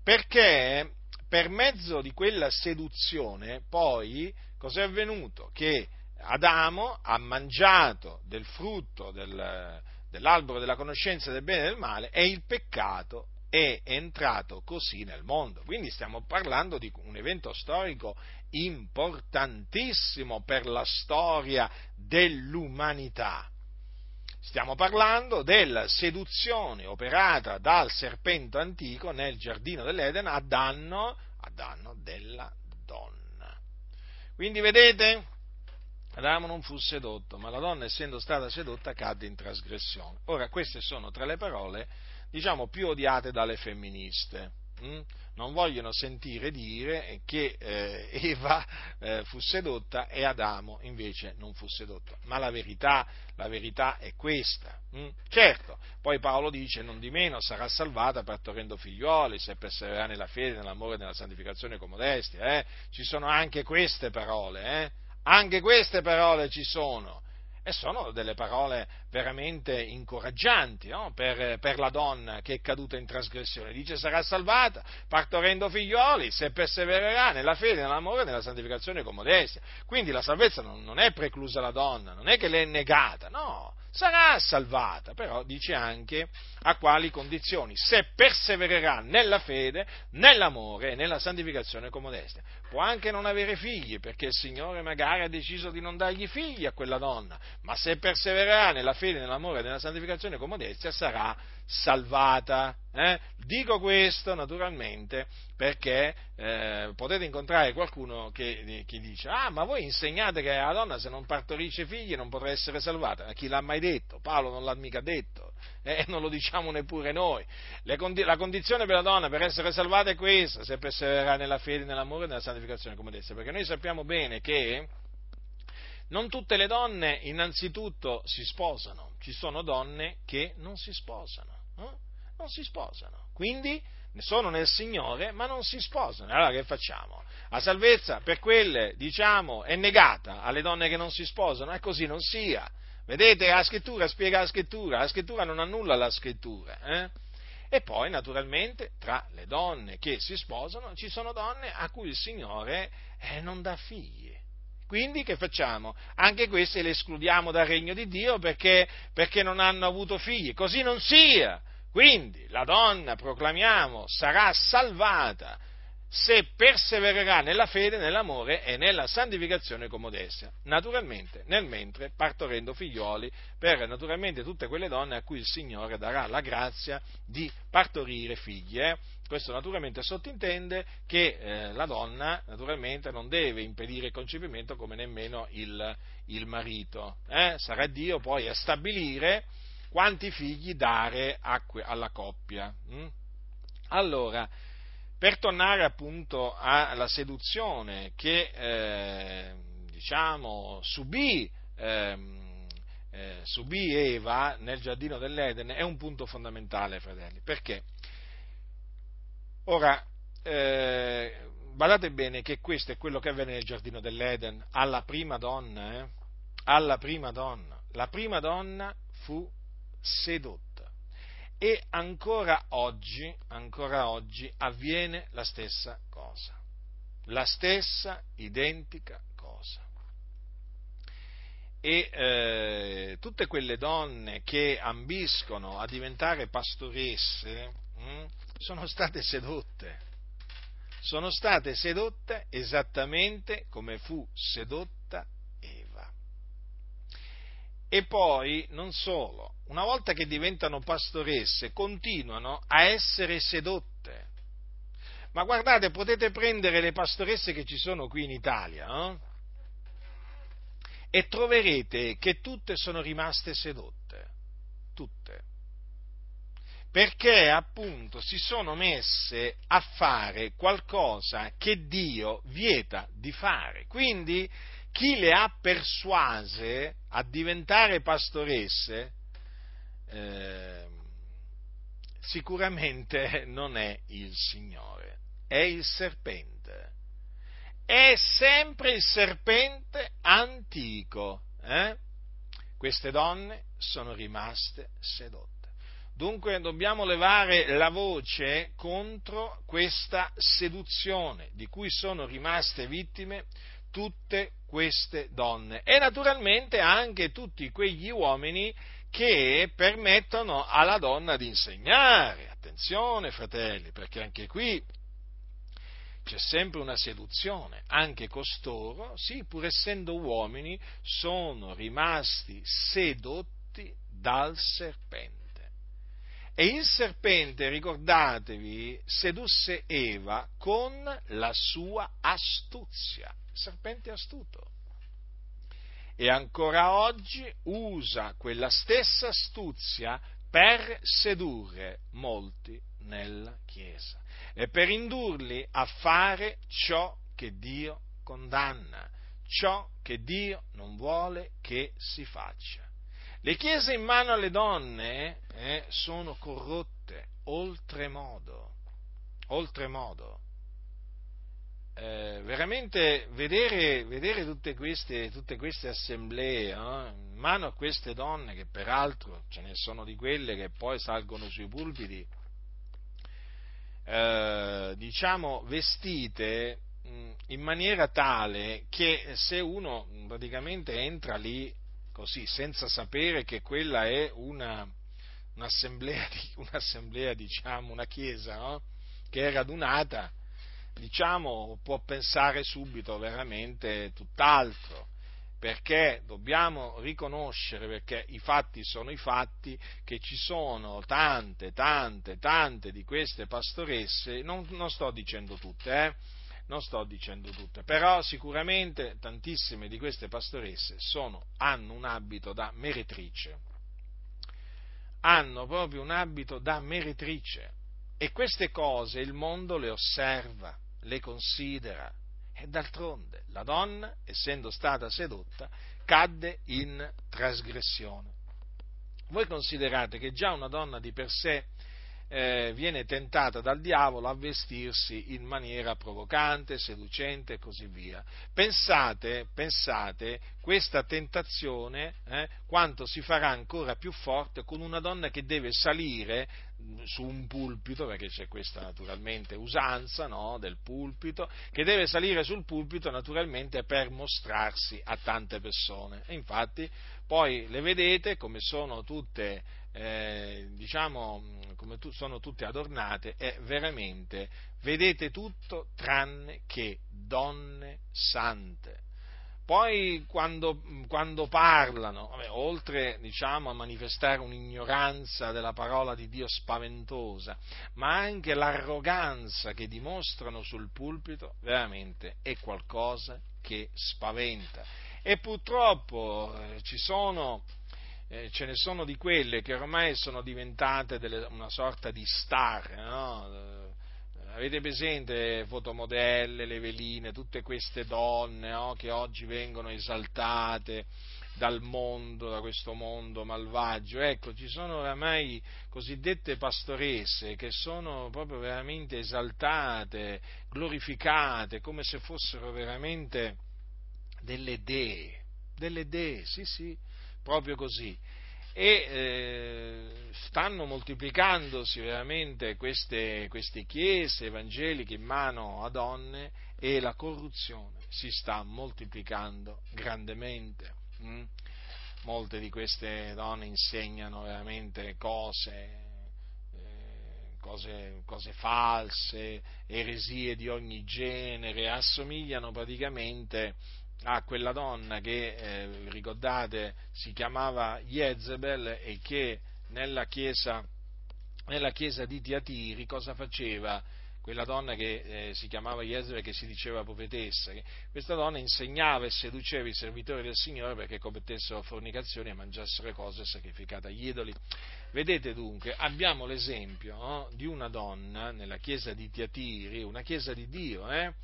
Speaker 1: perché per mezzo di quella seduzione poi cos'è avvenuto? Che Adamo ha mangiato del frutto del, dell'albero della conoscenza del bene e del male e il peccato è entrato così nel mondo. Quindi stiamo parlando di un evento storico importantissimo per la storia dell'umanità. Stiamo parlando della seduzione operata dal serpente antico nel giardino dell'Eden a danno, a danno della donna. Quindi vedete, Adamo non fu sedotto, ma la donna, essendo stata sedotta, cadde in trasgressione. Ora, queste sono tra le parole, diciamo, più odiate dalle femministe. Hm? Non vogliono sentire dire che eh, Eva eh, fu sedotta e Adamo invece non fu sedotto. Ma la verità, la verità è questa. Hm? Certo, poi Paolo dice, non di meno sarà salvata partorendo figlioli, se persevererà nella fede, nell'amore e nella santificazione con modestia. Eh? Ci sono anche queste parole, eh? Anche queste parole ci sono e sono delle parole veramente incoraggianti no? per, per, la donna che è caduta in trasgressione. Dice sarà salvata partorendo figlioli se persevererà nella fede, nell'amore e nella santificazione con modestia. Quindi la salvezza non, non è preclusa alla donna, non è che le è negata, no, sarà salvata, però dice anche a quali condizioni, se persevererà nella fede, nell'amore e nella santificazione con modestia. Può anche non avere figli, perché il Signore magari ha deciso di non dargli figli a quella donna, ma se persevererà nella fede, nell'amore e nella santificazione con modestia sarà salvata. Eh? Dico questo naturalmente perché eh, potete incontrare qualcuno che, che, dice: Ah, ma voi insegnate che la donna se non partorisce figli non potrà essere salvata. Ma chi l'ha mai detto? Paolo non l'ha mica detto, eh? non lo diciamo neppure noi. Condi- la condizione per la donna per essere salvata è questa: se persevererà nella fede, nell'amore e nella santificazione, come disse. Perché noi sappiamo bene che non tutte le donne innanzitutto si sposano, ci sono donne che non si sposano. Eh? non si sposano. Quindi sono nel Signore, ma non si sposano. Allora che facciamo? La salvezza per quelle, diciamo, è negata alle donne che non si sposano, e così non sia. Vedete, la scrittura spiega la scrittura, la scrittura non annulla la scrittura. Eh? E poi, naturalmente, tra le donne che si sposano, ci sono donne a cui il Signore eh, non dà figli. Quindi che facciamo? Anche queste le escludiamo dal regno di Dio perché, perché non hanno avuto figli. Così non sia. Quindi la donna, proclamiamo, sarà salvata se persevererà nella fede, nell'amore e nella santificazione con modestia. Naturalmente, nel mentre partorendo figlioli per naturalmente tutte quelle donne a cui il Signore darà la grazia di partorire figli. Eh? Questo naturalmente sottintende che eh, la donna naturalmente non deve impedire il concepimento come nemmeno il, il marito. Eh? Sarà Dio poi a stabilire quanti figli dare alla coppia. Mm? Allora, per tornare appunto alla seduzione che eh, diciamo subì, eh, eh, subì, Eva nel giardino dell'Eden è un punto fondamentale, fratelli. Perché? Ora, eh, badate bene che questo è quello che avvenne nel giardino dell'Eden alla prima donna, eh? alla prima donna. La prima donna fu sedotta. E ancora oggi, ancora oggi avviene la stessa cosa, la stessa identica cosa. E eh, tutte quelle donne che ambiscono a diventare pastoresse mh, hm, sono state sedotte. Sono state sedotte esattamente come fu sedotta. E poi, non solo, una volta che diventano pastoresse, continuano a essere sedotte. Ma guardate, potete prendere le pastoresse che ci sono qui in Italia eh? e troverete che tutte sono rimaste sedotte. Tutte. Perché appunto si sono messe a fare qualcosa che Dio vieta di fare. Quindi chi le ha persuase a diventare pastoresse eh, sicuramente non è il Signore, è il serpente. È sempre il serpente antico. Eh? Queste donne sono rimaste sedotte. Dunque dobbiamo levare la voce contro questa seduzione di cui sono rimaste vittime tutte queste donne e naturalmente anche tutti quegli uomini che permettono alla donna di insegnare. Attenzione, fratelli, perché anche qui c'è sempre una seduzione. Anche costoro, sì, pur essendo uomini, sono rimasti sedotti dal serpente. E il serpente, ricordatevi, sedusse Eva con la sua astuzia. Serpente astuto e ancora oggi usa quella stessa astuzia per sedurre molti nella Chiesa e per indurli a fare ciò che Dio condanna, ciò che Dio non vuole che si faccia. Le chiese in mano alle donne eh, sono corrotte oltremodo, oltremodo. Eh, veramente vedere, vedere tutte, queste, tutte, queste, assemblee eh, in mano a queste donne, che peraltro ce ne sono di quelle che poi salgono sui pulpiti, eh, diciamo vestite mh, in maniera tale che se uno praticamente entra lì così senza sapere che quella è una, un'assemblea, un'assemblea, diciamo, una chiesa no? che è radunata diciamo, può pensare subito veramente tutt'altro. perché dobbiamo riconoscere, perché i fatti sono i fatti, che ci sono tante, tante, tante di queste pastoresse, non, non sto dicendo tutte, eh, non sto dicendo tutte, però sicuramente tantissime di queste pastoresse sono, hanno un abito da meretrice, hanno proprio un abito da meretrice. E queste cose il mondo le osserva, le considera. E d'altronde la donna, essendo stata sedotta, cadde in trasgressione. Voi considerate che già una donna di per sé eh, viene tentata dal diavolo a vestirsi in maniera provocante, seducente e così via. Pensate, pensate questa tentazione eh, quanto si farà ancora più forte con una donna che deve salire su un pulpito, perché c'è questa naturalmente usanza no, del pulpito, che deve salire sul pulpito naturalmente per mostrarsi a tante persone. E infatti poi le vedete come sono tutte, eh, diciamo, come tu, sono tutte adornate e veramente vedete tutto tranne che donne sante poi quando, quando parlano, vabbè, oltre diciamo, a manifestare un'ignoranza della parola di Dio spaventosa, ma anche l'arroganza che dimostrano sul pulpito, veramente è qualcosa che spaventa. E purtroppo eh, ci sono, eh, ce ne sono di quelle che ormai sono diventate delle, una sorta di star, no? avete presente fotomodelle, le veline, tutte queste donne no, che oggi vengono esaltate dal mondo, da questo mondo malvagio. Ecco, ci sono oramai cosiddette pastoresse che sono proprio veramente esaltate, glorificate, come se fossero veramente delle dee, delle dee, sì sì, proprio così e eh, stanno moltiplicandosi veramente queste, queste, chiese evangeliche in mano a donne e la corruzione si sta moltiplicando grandemente. Mm? Molte di queste donne insegnano veramente cose, eh, cose, cose false, eresie di ogni genere, assomigliano praticamente a quella donna che, eh, ricordate, si chiamava Jezebel e che nella chiesa, nella chiesa di Tiatiri cosa faceva? Quella donna che eh, si chiamava Jezebel, che si diceva profetessa, questa donna insegnava e seduceva i servitori del Signore perché commettessero fornicazioni e mangiassero cose sacrificate agli idoli. Vedete dunque, abbiamo l'esempio no, di una donna nella chiesa di Tiatiri, una chiesa di Dio, eh,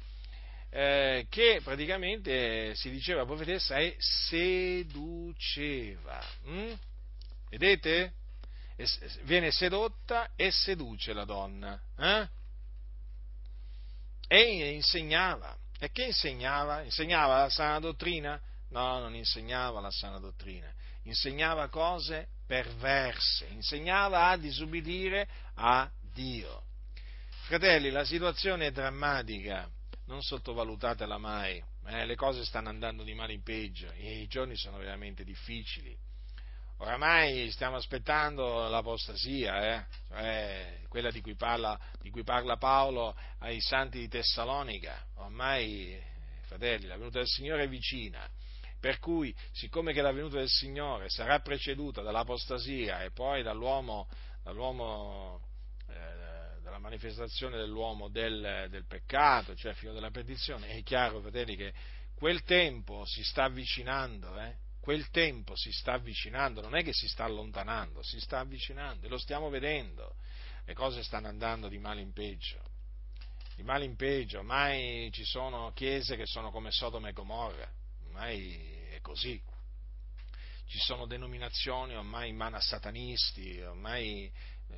Speaker 1: eh, che praticamente si diceva profetessa e seduceva. Mm? Vedete? viene sedotta e seduce la donna. Eh? E insegnava. E che insegnava? Insegnava la sana dottrina? No, non insegnava la sana dottrina. Insegnava cose perverse. Insegnava a disubbidire a Dio. Fratelli, la situazione è drammatica non sottovalutatela mai, eh, le cose stanno andando di male in peggio, i giorni sono veramente difficili. Oramai stiamo aspettando l'apostasia, eh? cioè quella di cui, parla, di cui, parla, Paolo ai santi di Tessalonica. Ormai, fratelli, la venuta del Signore è vicina. Per cui, siccome che la venuta del Signore sarà preceduta dall'apostasia e poi dall'uomo, dall'uomo la manifestazione dell'uomo del, del peccato, cioè figlio della perdizione, è chiaro, fratelli, che quel tempo si sta avvicinando, eh? quel tempo si sta avvicinando, non è che si sta allontanando, si sta avvicinando e lo stiamo vedendo, le cose stanno andando di male in peggio, di male in peggio, ormai ci sono chiese che sono come Sodoma e Gomorra, ormai è così, ci sono denominazioni ormai in mano a satanisti, ormai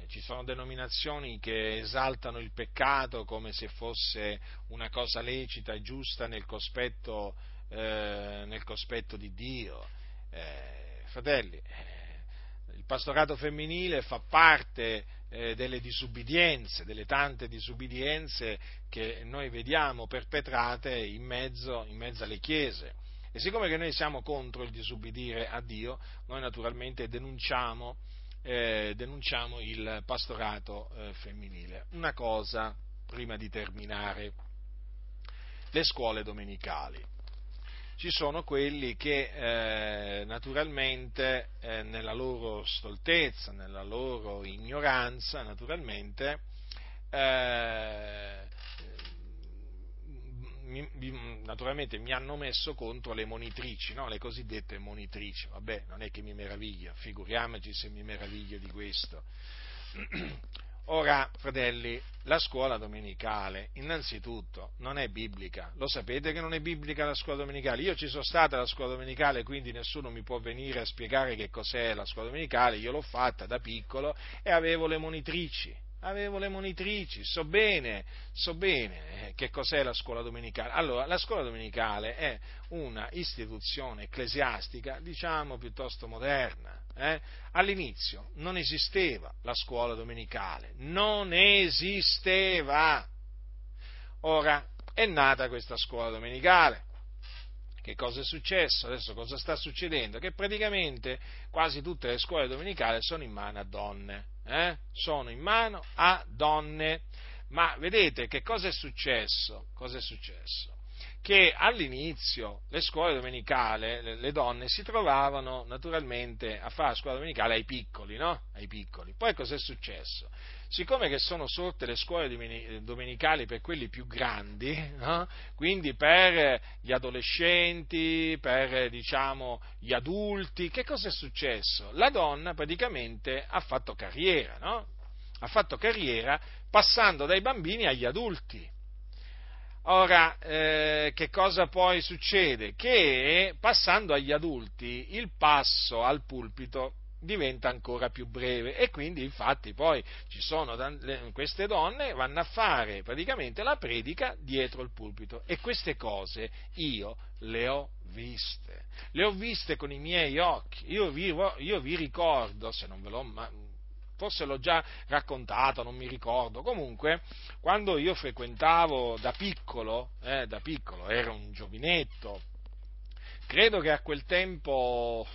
Speaker 1: ci sono denominazioni che esaltano il peccato come se fosse una cosa lecita e giusta nel cospetto, eh, nel cospetto di Dio. Eh, fratelli, eh, il pastorato femminile fa parte eh, delle disubbidienze, delle tante disubbidienze che noi vediamo perpetrate in mezzo, in mezzo alle chiese. E siccome che noi siamo contro il disubbidire a Dio, noi naturalmente denunciamo eh, denunciamo il pastorato eh, femminile. Una cosa prima di terminare, le scuole domenicali. ci sono quelli che eh, naturalmente eh, nella loro stoltezza, nella loro ignoranza, naturalmente, eh, mi, mi, naturalmente mi hanno messo contro le monitrici, no? le cosiddette monitrici. Vabbè, non è che mi meraviglio, figuriamoci se mi meraviglio di questo. Ora, fratelli, la scuola domenicale, innanzitutto, non è biblica. Lo sapete che non è biblica la scuola domenicale? Io ci sono stata alla scuola domenicale, quindi nessuno mi può venire a spiegare che cos'è la scuola domenicale. Io l'ho fatta da piccolo e avevo le monitrici avevo le monitrici, so bene, so bene eh, che cos'è la scuola domenicale. Allora, la scuola domenicale è una istituzione ecclesiastica, diciamo, piuttosto moderna. Eh? All'inizio non esisteva la scuola domenicale, non esisteva. Ora è nata questa scuola domenicale. Che cosa è successo? Adesso cosa sta succedendo? Che praticamente quasi tutte le scuole domenicali sono in mano a donne eh, sono in mano a donne. Ma vedete che cosa è successo? Cosa è successo? Che all'inizio le scuole domenicali, le, le donne si trovavano naturalmente a fare la scuola domenicale ai piccoli, no? Ai piccoli. Poi cosa è successo? Siccome che sono sorte le scuole domenicali per quelli più grandi, no? quindi per gli adolescenti, per diciamo, gli adulti, che cosa è successo? La donna praticamente ha fatto carriera, no? ha fatto carriera passando dai bambini agli adulti. Ora, eh, che cosa poi succede? Che passando agli adulti il passo al pulpito diventa ancora più breve. E quindi infatti poi ci sono queste donne vanno a fare praticamente la predica dietro il pulpito. E queste cose io le ho viste, le ho viste con i miei occhi, io vi, io vi ricordo, se non ve l'ho ma, forse l'ho già raccontato, non mi ricordo, comunque quando io frequentavo da piccolo, eh, da piccolo, ero un giovinetto, credo che a quel tempo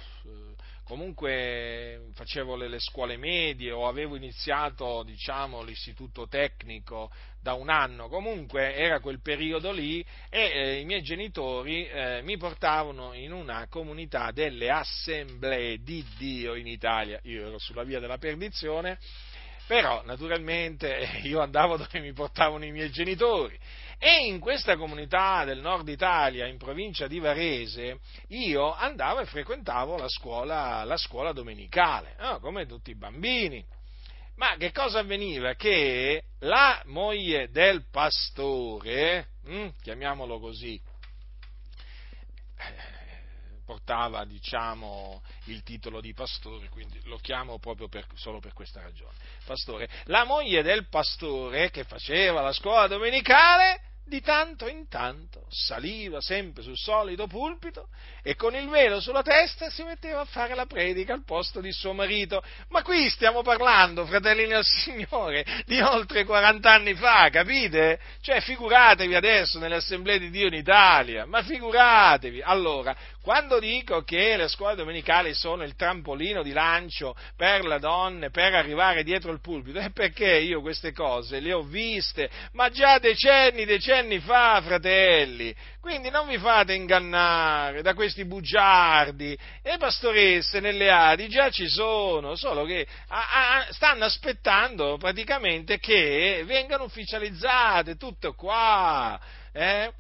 Speaker 1: comunque facevo le, le, scuole medie o avevo iniziato diciamo, l'istituto tecnico da un anno, comunque era quel periodo lì e eh, i miei genitori eh, mi portavano in una comunità delle assemblee di Dio in Italia, io ero sulla via della perdizione, però naturalmente io andavo dove mi portavano i miei genitori e in questa comunità del nord Italia, in provincia di Varese, io andavo e frequentavo la scuola, la scuola domenicale, no? come tutti i bambini. Ma che cosa avveniva? Che la moglie del pastore, hm, chiamiamolo così, portava diciamo, il titolo di pastore, quindi lo chiamo proprio per, solo per questa ragione. Pastore. La moglie del pastore che faceva la scuola domenicale di tanto in tanto saliva sempre sul solito pulpito e con il velo sulla testa si metteva a fare la predica al posto di suo marito. Ma qui stiamo parlando, fratelli del Signore, di oltre 40 anni fa, capite? Cioè, figuratevi adesso nelle assemblee di Dio in Italia, ma figuratevi. Allora, quando dico che le scuole domenicali sono il trampolino di lancio per le donne per arrivare dietro il pulpito, è perché io queste cose le ho viste, ma già decenni, decenni fa, fratelli. Quindi non vi fate ingannare da questi bugiardi. Le pastoresse nelle Adi già ci sono, solo che a, a, stanno aspettando praticamente che vengano ufficializzate, tutto qua. Eh?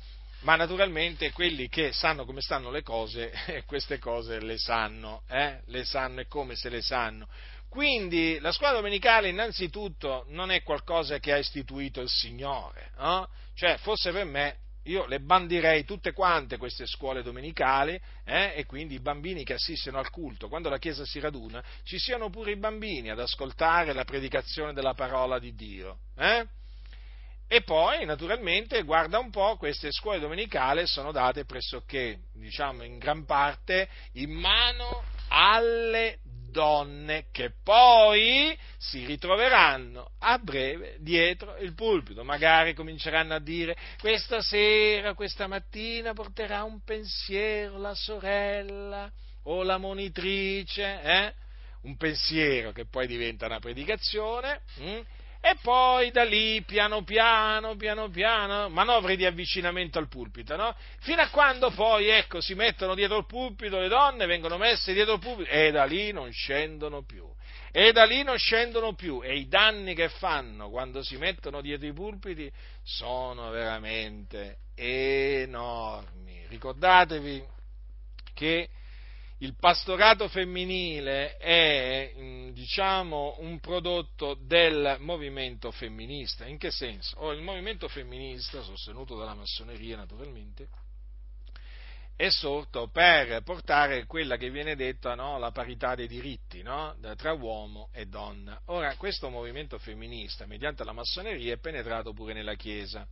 Speaker 1: Ma naturalmente quelli che sanno come stanno le cose, queste cose le sanno, eh? le sanno e come se le sanno. Quindi la scuola domenicale innanzitutto non è qualcosa che ha istituito il Signore, no? cioè fosse per me io le bandirei tutte quante queste scuole domenicali eh? e quindi i bambini che assistono al culto, quando la Chiesa si raduna, ci siano pure i bambini ad ascoltare la predicazione della parola di Dio. Eh? E poi, naturalmente, guarda un po', queste scuole domenicali sono date pressoché, diciamo, in gran parte in mano alle donne che poi si ritroveranno a breve dietro il pulpito, magari cominceranno a dire questa sera, questa mattina porterà un pensiero la sorella o la monitrice, eh? un pensiero che poi diventa una predicazione. Hm? E poi da lì piano piano, piano piano, manovre di avvicinamento al pulpito, no? Fino a quando poi, ecco, si mettono dietro il pulpito, le donne vengono messe dietro il pulpito e da lì non scendono più. E da lì non scendono più e i danni che fanno quando si mettono dietro i pulpiti sono veramente enormi. Ricordatevi che il pastorato femminile è, mm, diciamo, un prodotto del movimento femminista. In che senso? Oh, il movimento femminista, sostenuto dalla massoneria naturalmente, è sorto per portare quella che viene detta no, la parità dei diritti no, tra uomo e donna. Ora, questo movimento femminista, mediante la massoneria, è penetrato pure nella Chiesa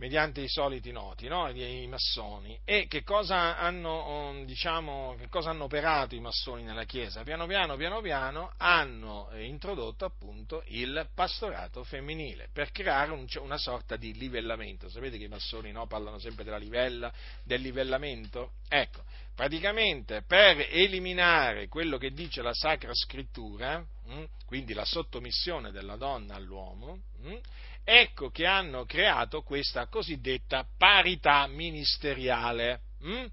Speaker 1: mediante i soliti noti, no? i massoni. E che cosa, hanno, um, diciamo, che cosa hanno operato i massoni nella Chiesa? Piano piano, piano piano hanno eh, introdotto appunto il pastorato femminile per creare un, una sorta di livellamento. Sapete che i massoni no, parlano sempre della livella, del livellamento? Ecco, praticamente per eliminare quello che dice la Sacra Scrittura, hm, quindi la sottomissione della donna all'uomo, hm, ecco che hanno creato questa cosiddetta parità ministeriale. Hm?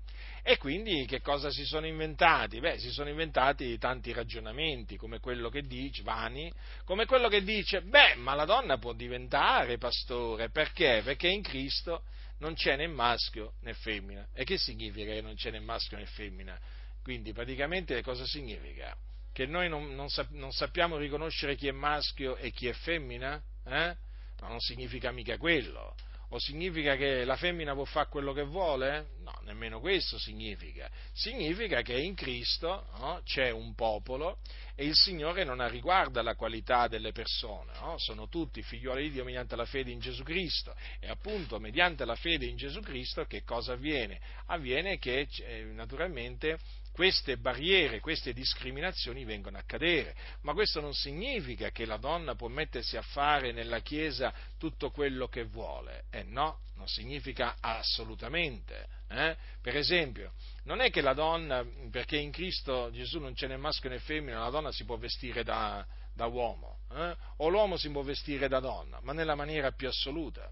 Speaker 1: E quindi che cosa si sono inventati? Beh, si sono inventati tanti ragionamenti, come quello che dice, vani, come quello che dice, beh, ma la donna può diventare pastore, perché? Perché in Cristo non c'è né maschio né femmina. E che significa che non c'è né maschio né femmina? Quindi praticamente cosa significa? Che noi non, non, non sappiamo riconoscere chi è maschio e chi è femmina? Eh? Ma non significa mica quello. O significa che la femmina può fare quello che vuole? No, nemmeno questo significa. Significa che in Cristo no, c'è un popolo e il Signore non ha riguardo alla qualità delle persone, no? sono tutti figlioli di Dio mediante la fede in Gesù Cristo e appunto mediante la fede in Gesù Cristo che cosa avviene? Avviene che eh, naturalmente queste barriere, queste discriminazioni vengono a cadere, ma questo non significa che la donna può mettersi a fare nella Chiesa tutto quello che vuole, eh no, non significa assolutamente. Eh? Per esempio, non è che la donna, perché in Cristo Gesù non c'è né maschio né femmina, la donna si può vestire da, da uomo, eh? o l'uomo si può vestire da donna, ma nella maniera più assoluta.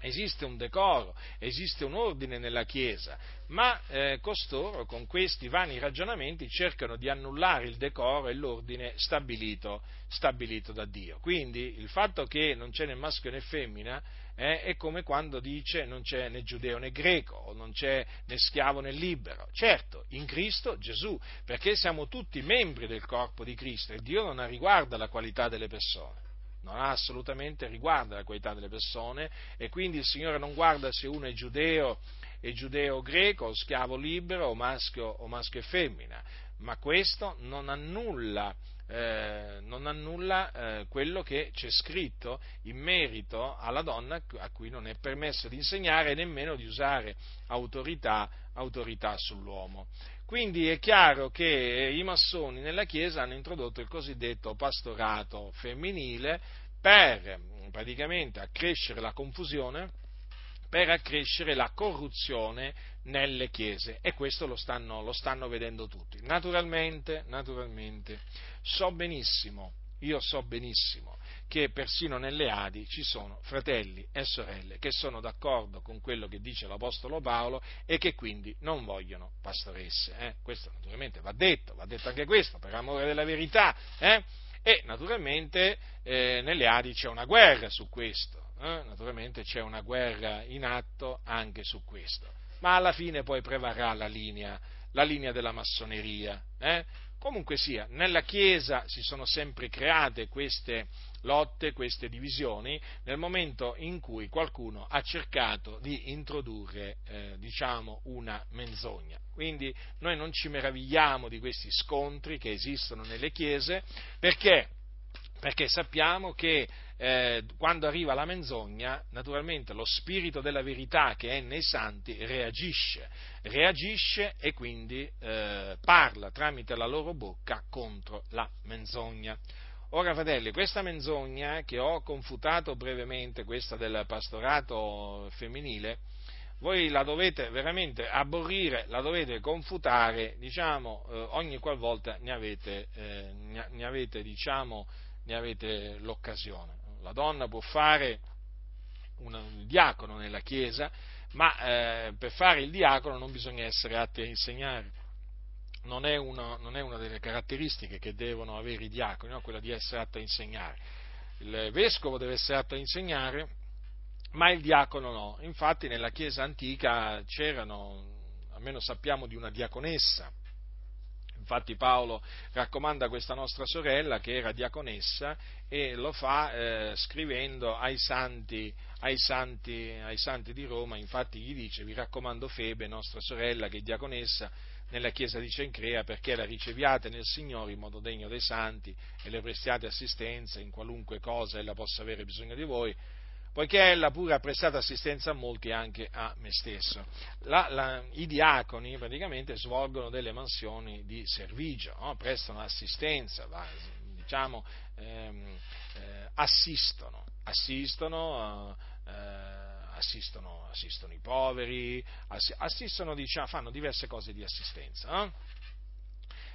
Speaker 1: Esiste un decoro, esiste un ordine nella Chiesa, ma eh, costoro con questi vani ragionamenti cercano di annullare il decoro e l'ordine stabilito, stabilito da Dio. Quindi il fatto che non c'è né maschio né femmina eh, è come quando dice non c'è né giudeo né greco, o non c'è né schiavo né libero. Certo, in Cristo Gesù, perché siamo tutti membri del corpo di Cristo e Dio non ha riguardo alla qualità delle persone non ha assolutamente riguardo alla qualità delle persone e quindi il Signore non guarda se uno è giudeo, è giudeo greco, o schiavo libero, o maschio, o maschio e femmina, ma questo non annulla, eh, non annulla eh, quello che c'è scritto in merito alla donna a cui non è permesso di insegnare e nemmeno di usare autorità, autorità sull'uomo. Quindi è chiaro che i massoni nella Chiesa hanno introdotto il cosiddetto pastorato femminile per praticamente accrescere la confusione, per accrescere la corruzione nelle chiese e questo lo stanno, lo stanno vedendo tutti. Naturalmente, naturalmente, so benissimo, io so benissimo che persino nelle Adi ci sono fratelli e sorelle che sono d'accordo con quello che dice l'Apostolo Paolo e che quindi non vogliono pastoresse. Eh? Questo naturalmente va detto, va detto anche questo per amore della verità. Eh? E naturalmente eh, nelle Adi c'è una guerra su questo, eh? naturalmente c'è una guerra in atto anche su questo, ma alla fine poi prevarrà la linea, la linea della massoneria. Eh? Comunque sia, nella Chiesa si sono sempre create queste lotte, queste divisioni, nel momento in cui qualcuno ha cercato di introdurre, eh, diciamo, una menzogna. Quindi noi non ci meravigliamo di questi scontri che esistono nelle chiese, perché? Perché sappiamo che eh, quando arriva la menzogna, naturalmente lo spirito della verità che è nei santi reagisce, reagisce e quindi eh, parla tramite la loro bocca contro la menzogna. Ora, fratelli, questa menzogna che ho confutato brevemente, questa del pastorato femminile, voi la dovete veramente aborrire, la dovete confutare, diciamo, eh, ogni qualvolta ne avete, eh, ne avete diciamo, ne avete l'occasione. La donna può fare un diacono nella Chiesa, ma eh, per fare il diacono non bisogna essere atti a insegnare. Non è, una, non è, una, delle caratteristiche che devono avere i diaconi, no? quella di essere atto a insegnare. Il vescovo deve essere atto a insegnare, ma il diacono no. Infatti nella Chiesa antica c'erano, almeno sappiamo di una diaconessa, Infatti Paolo raccomanda questa nostra sorella che era diaconessa e lo fa eh, scrivendo ai santi, ai, santi, ai santi, di Roma, infatti gli dice vi raccomando Febe, nostra sorella che è diaconessa nella chiesa di Cencrea perché la riceviate nel Signore in modo degno dei santi e le prestiate assistenza in qualunque cosa ella possa avere bisogno di voi poiché ella pure ha prestato assistenza a molti anche a me stesso. La, la, I diaconi praticamente svolgono delle mansioni di servigio, no? prestano assistenza, va, diciamo, ehm, eh, assistono, assistono, eh, assistono, assistono, i poveri, assistono, diciamo, fanno diverse cose di assistenza. No?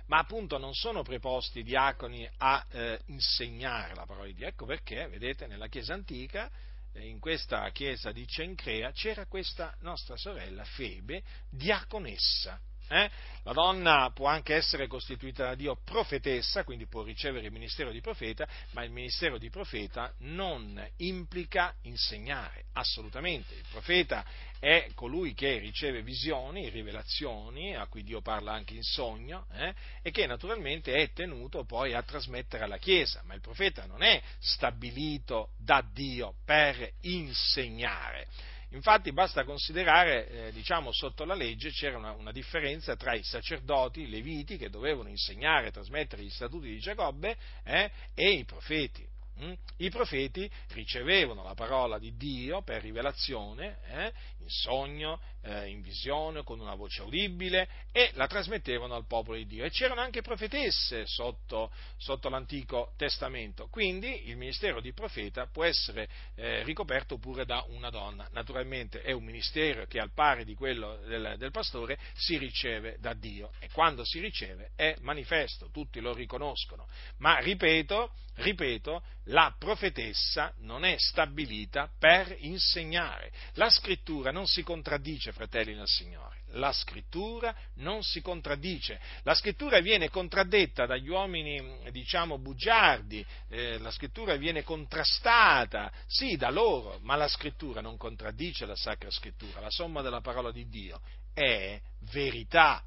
Speaker 1: ma appunto non sono preposti i diaconi a eh, insegnare la parola di Dio. Ecco perché, vedete, nella Chiesa antica in questa chiesa di Cencrea c'era questa nostra sorella Febe, diaconessa. Eh? La donna può anche essere costituita da Dio profetessa, quindi può ricevere il ministero di profeta, ma il ministero di profeta non implica insegnare, assolutamente. Il profeta è colui che riceve visioni, rivelazioni, a cui Dio parla anche in sogno, eh? e che naturalmente è tenuto poi a trasmettere alla Chiesa, ma il profeta non è stabilito da Dio per insegnare Infatti basta considerare, eh, diciamo, sotto la legge c'era una, una, differenza tra i sacerdoti, i leviti, che dovevano insegnare e trasmettere gli statuti di Giacobbe, eh, e i profeti. Mm? I profeti ricevevano la parola di Dio per rivelazione, eh, in sogno, eh, in visione, con una voce udibile e la trasmettevano al popolo di Dio. E c'erano anche profetesse sotto, sotto l'Antico Testamento, quindi il ministero di profeta può essere eh, ricoperto pure da una donna. Naturalmente è un ministero che al pari di quello del, del pastore si riceve da Dio e quando si riceve è manifesto, tutti lo riconoscono. Ma ripeto, ripeto, la profetessa non è stabilita per insegnare. La scrittura non si contraddice, fratelli nel Signore. La scrittura non si contraddice. La scrittura viene contraddetta dagli uomini, diciamo, bugiardi, eh, la scrittura viene contrastata, sì, da loro, ma la scrittura non contraddice la sacra scrittura. La somma della parola di Dio è verità.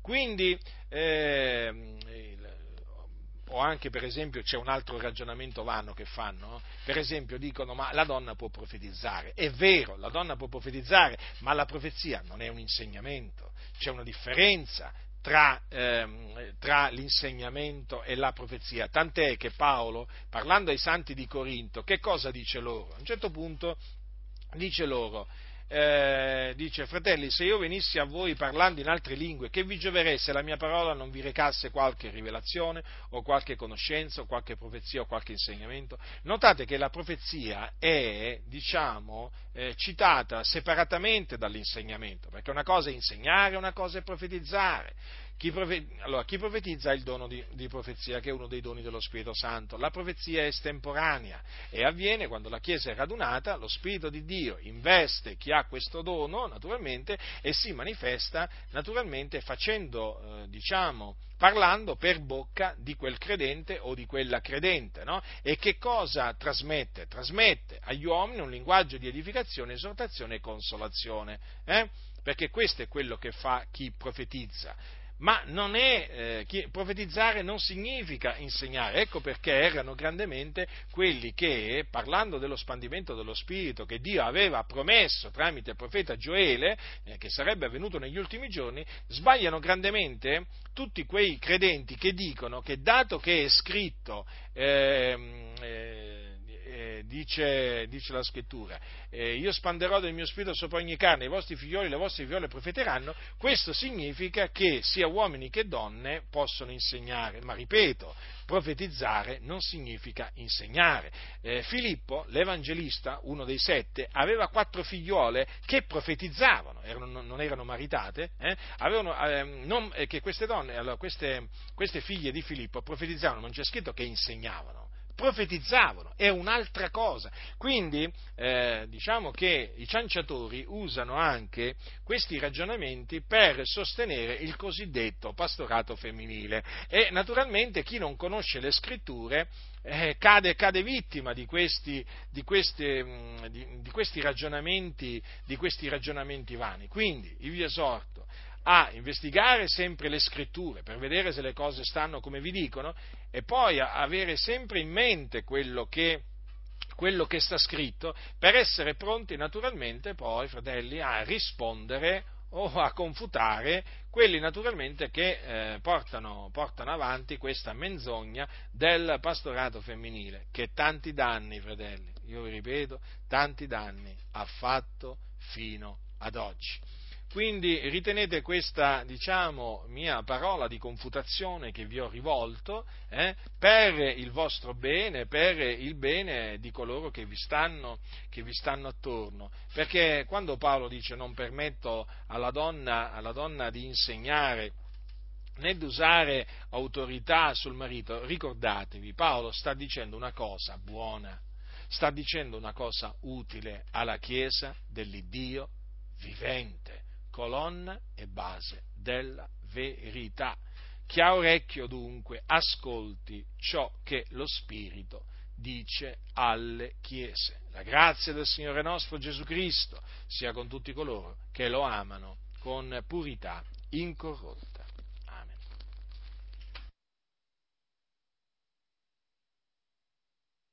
Speaker 1: Quindi eh, o anche per esempio c'è un altro ragionamento vano che fanno, per esempio dicono ma la donna può profetizzare, è vero, la donna può profetizzare, ma la profezia non è un insegnamento, c'è una differenza tra, ehm, tra, l'insegnamento e la profezia. Tant'è che Paolo, parlando ai santi di Corinto, che cosa dice loro? A un certo punto dice loro, eh, dice, fratelli, se io venissi a voi parlando in altre lingue, che vi gioverei se la mia parola non vi recasse qualche rivelazione o qualche conoscenza o qualche profezia o qualche insegnamento? Notate che la profezia è, diciamo, eh, citata separatamente dall'insegnamento, perché una cosa è insegnare, una cosa è profetizzare. Chi, profe- allora, chi profetizza ha il dono di, di, profezia, che è uno dei doni dello Spirito Santo. La profezia è estemporanea e avviene quando la Chiesa è radunata, lo Spirito di Dio investe chi ha questo dono, naturalmente, e si manifesta, naturalmente, facendo, eh, diciamo, parlando per bocca di quel credente o di quella credente. No? E che cosa trasmette? Trasmette agli uomini un linguaggio di edificazione, esortazione e consolazione. Eh? Perché questo è quello che fa chi profetizza ma non è, eh, profetizzare non significa insegnare, ecco perché erano grandemente quelli che, parlando dello spandimento dello Spirito che Dio aveva promesso tramite il profeta Gioele, eh, che sarebbe avvenuto negli ultimi giorni, sbagliano grandemente tutti quei credenti che dicono che dato che è scritto eh, dice, dice, la scrittura, eh, io spanderò del mio spirito sopra ogni carne, i vostri figlioli e le vostre figliole profeteranno, questo significa che sia uomini che donne possono insegnare, ma ripeto, profetizzare non significa insegnare. Eh, Filippo, l'Evangelista, uno dei sette, aveva quattro figliole che profetizzavano, erano, non erano maritate, eh, avevano, eh, non, che queste donne, allora, queste, queste figlie di Filippo profetizzavano, non c'è scritto che insegnavano profetizzavano, è un'altra cosa. Quindi eh, diciamo che i cianciatori usano anche questi ragionamenti per sostenere il cosiddetto pastorato femminile e naturalmente chi non conosce le scritture eh, cade, cade, vittima di questi, di, queste, mm, di, di, questi di questi ragionamenti vani. Quindi vi esorto a investigare sempre le scritture per vedere se le cose stanno come vi dicono e poi avere sempre in mente quello che, quello che sta scritto per essere pronti naturalmente poi, fratelli, a rispondere o a confutare quelli naturalmente che eh, portano, portano, avanti questa menzogna del pastorato femminile, che tanti danni, fratelli, io vi ripeto, tanti danni ha fatto fino ad oggi. Quindi ritenete questa, diciamo, mia parola di confutazione che vi ho rivolto eh, per il vostro bene, per il bene di coloro che vi, stanno, che vi stanno attorno. Perché quando Paolo dice non permetto alla donna, alla donna di insegnare, né di usare autorità sul marito, ricordatevi, Paolo sta dicendo una cosa buona, sta dicendo una cosa utile alla Chiesa dell'Iddio vivente colonna e base della verità. Chi ha orecchio dunque ascolti ciò che lo Spirito dice alle chiese. La grazia del Signore nostro Gesù Cristo sia con tutti coloro che lo amano con purità incorrotta.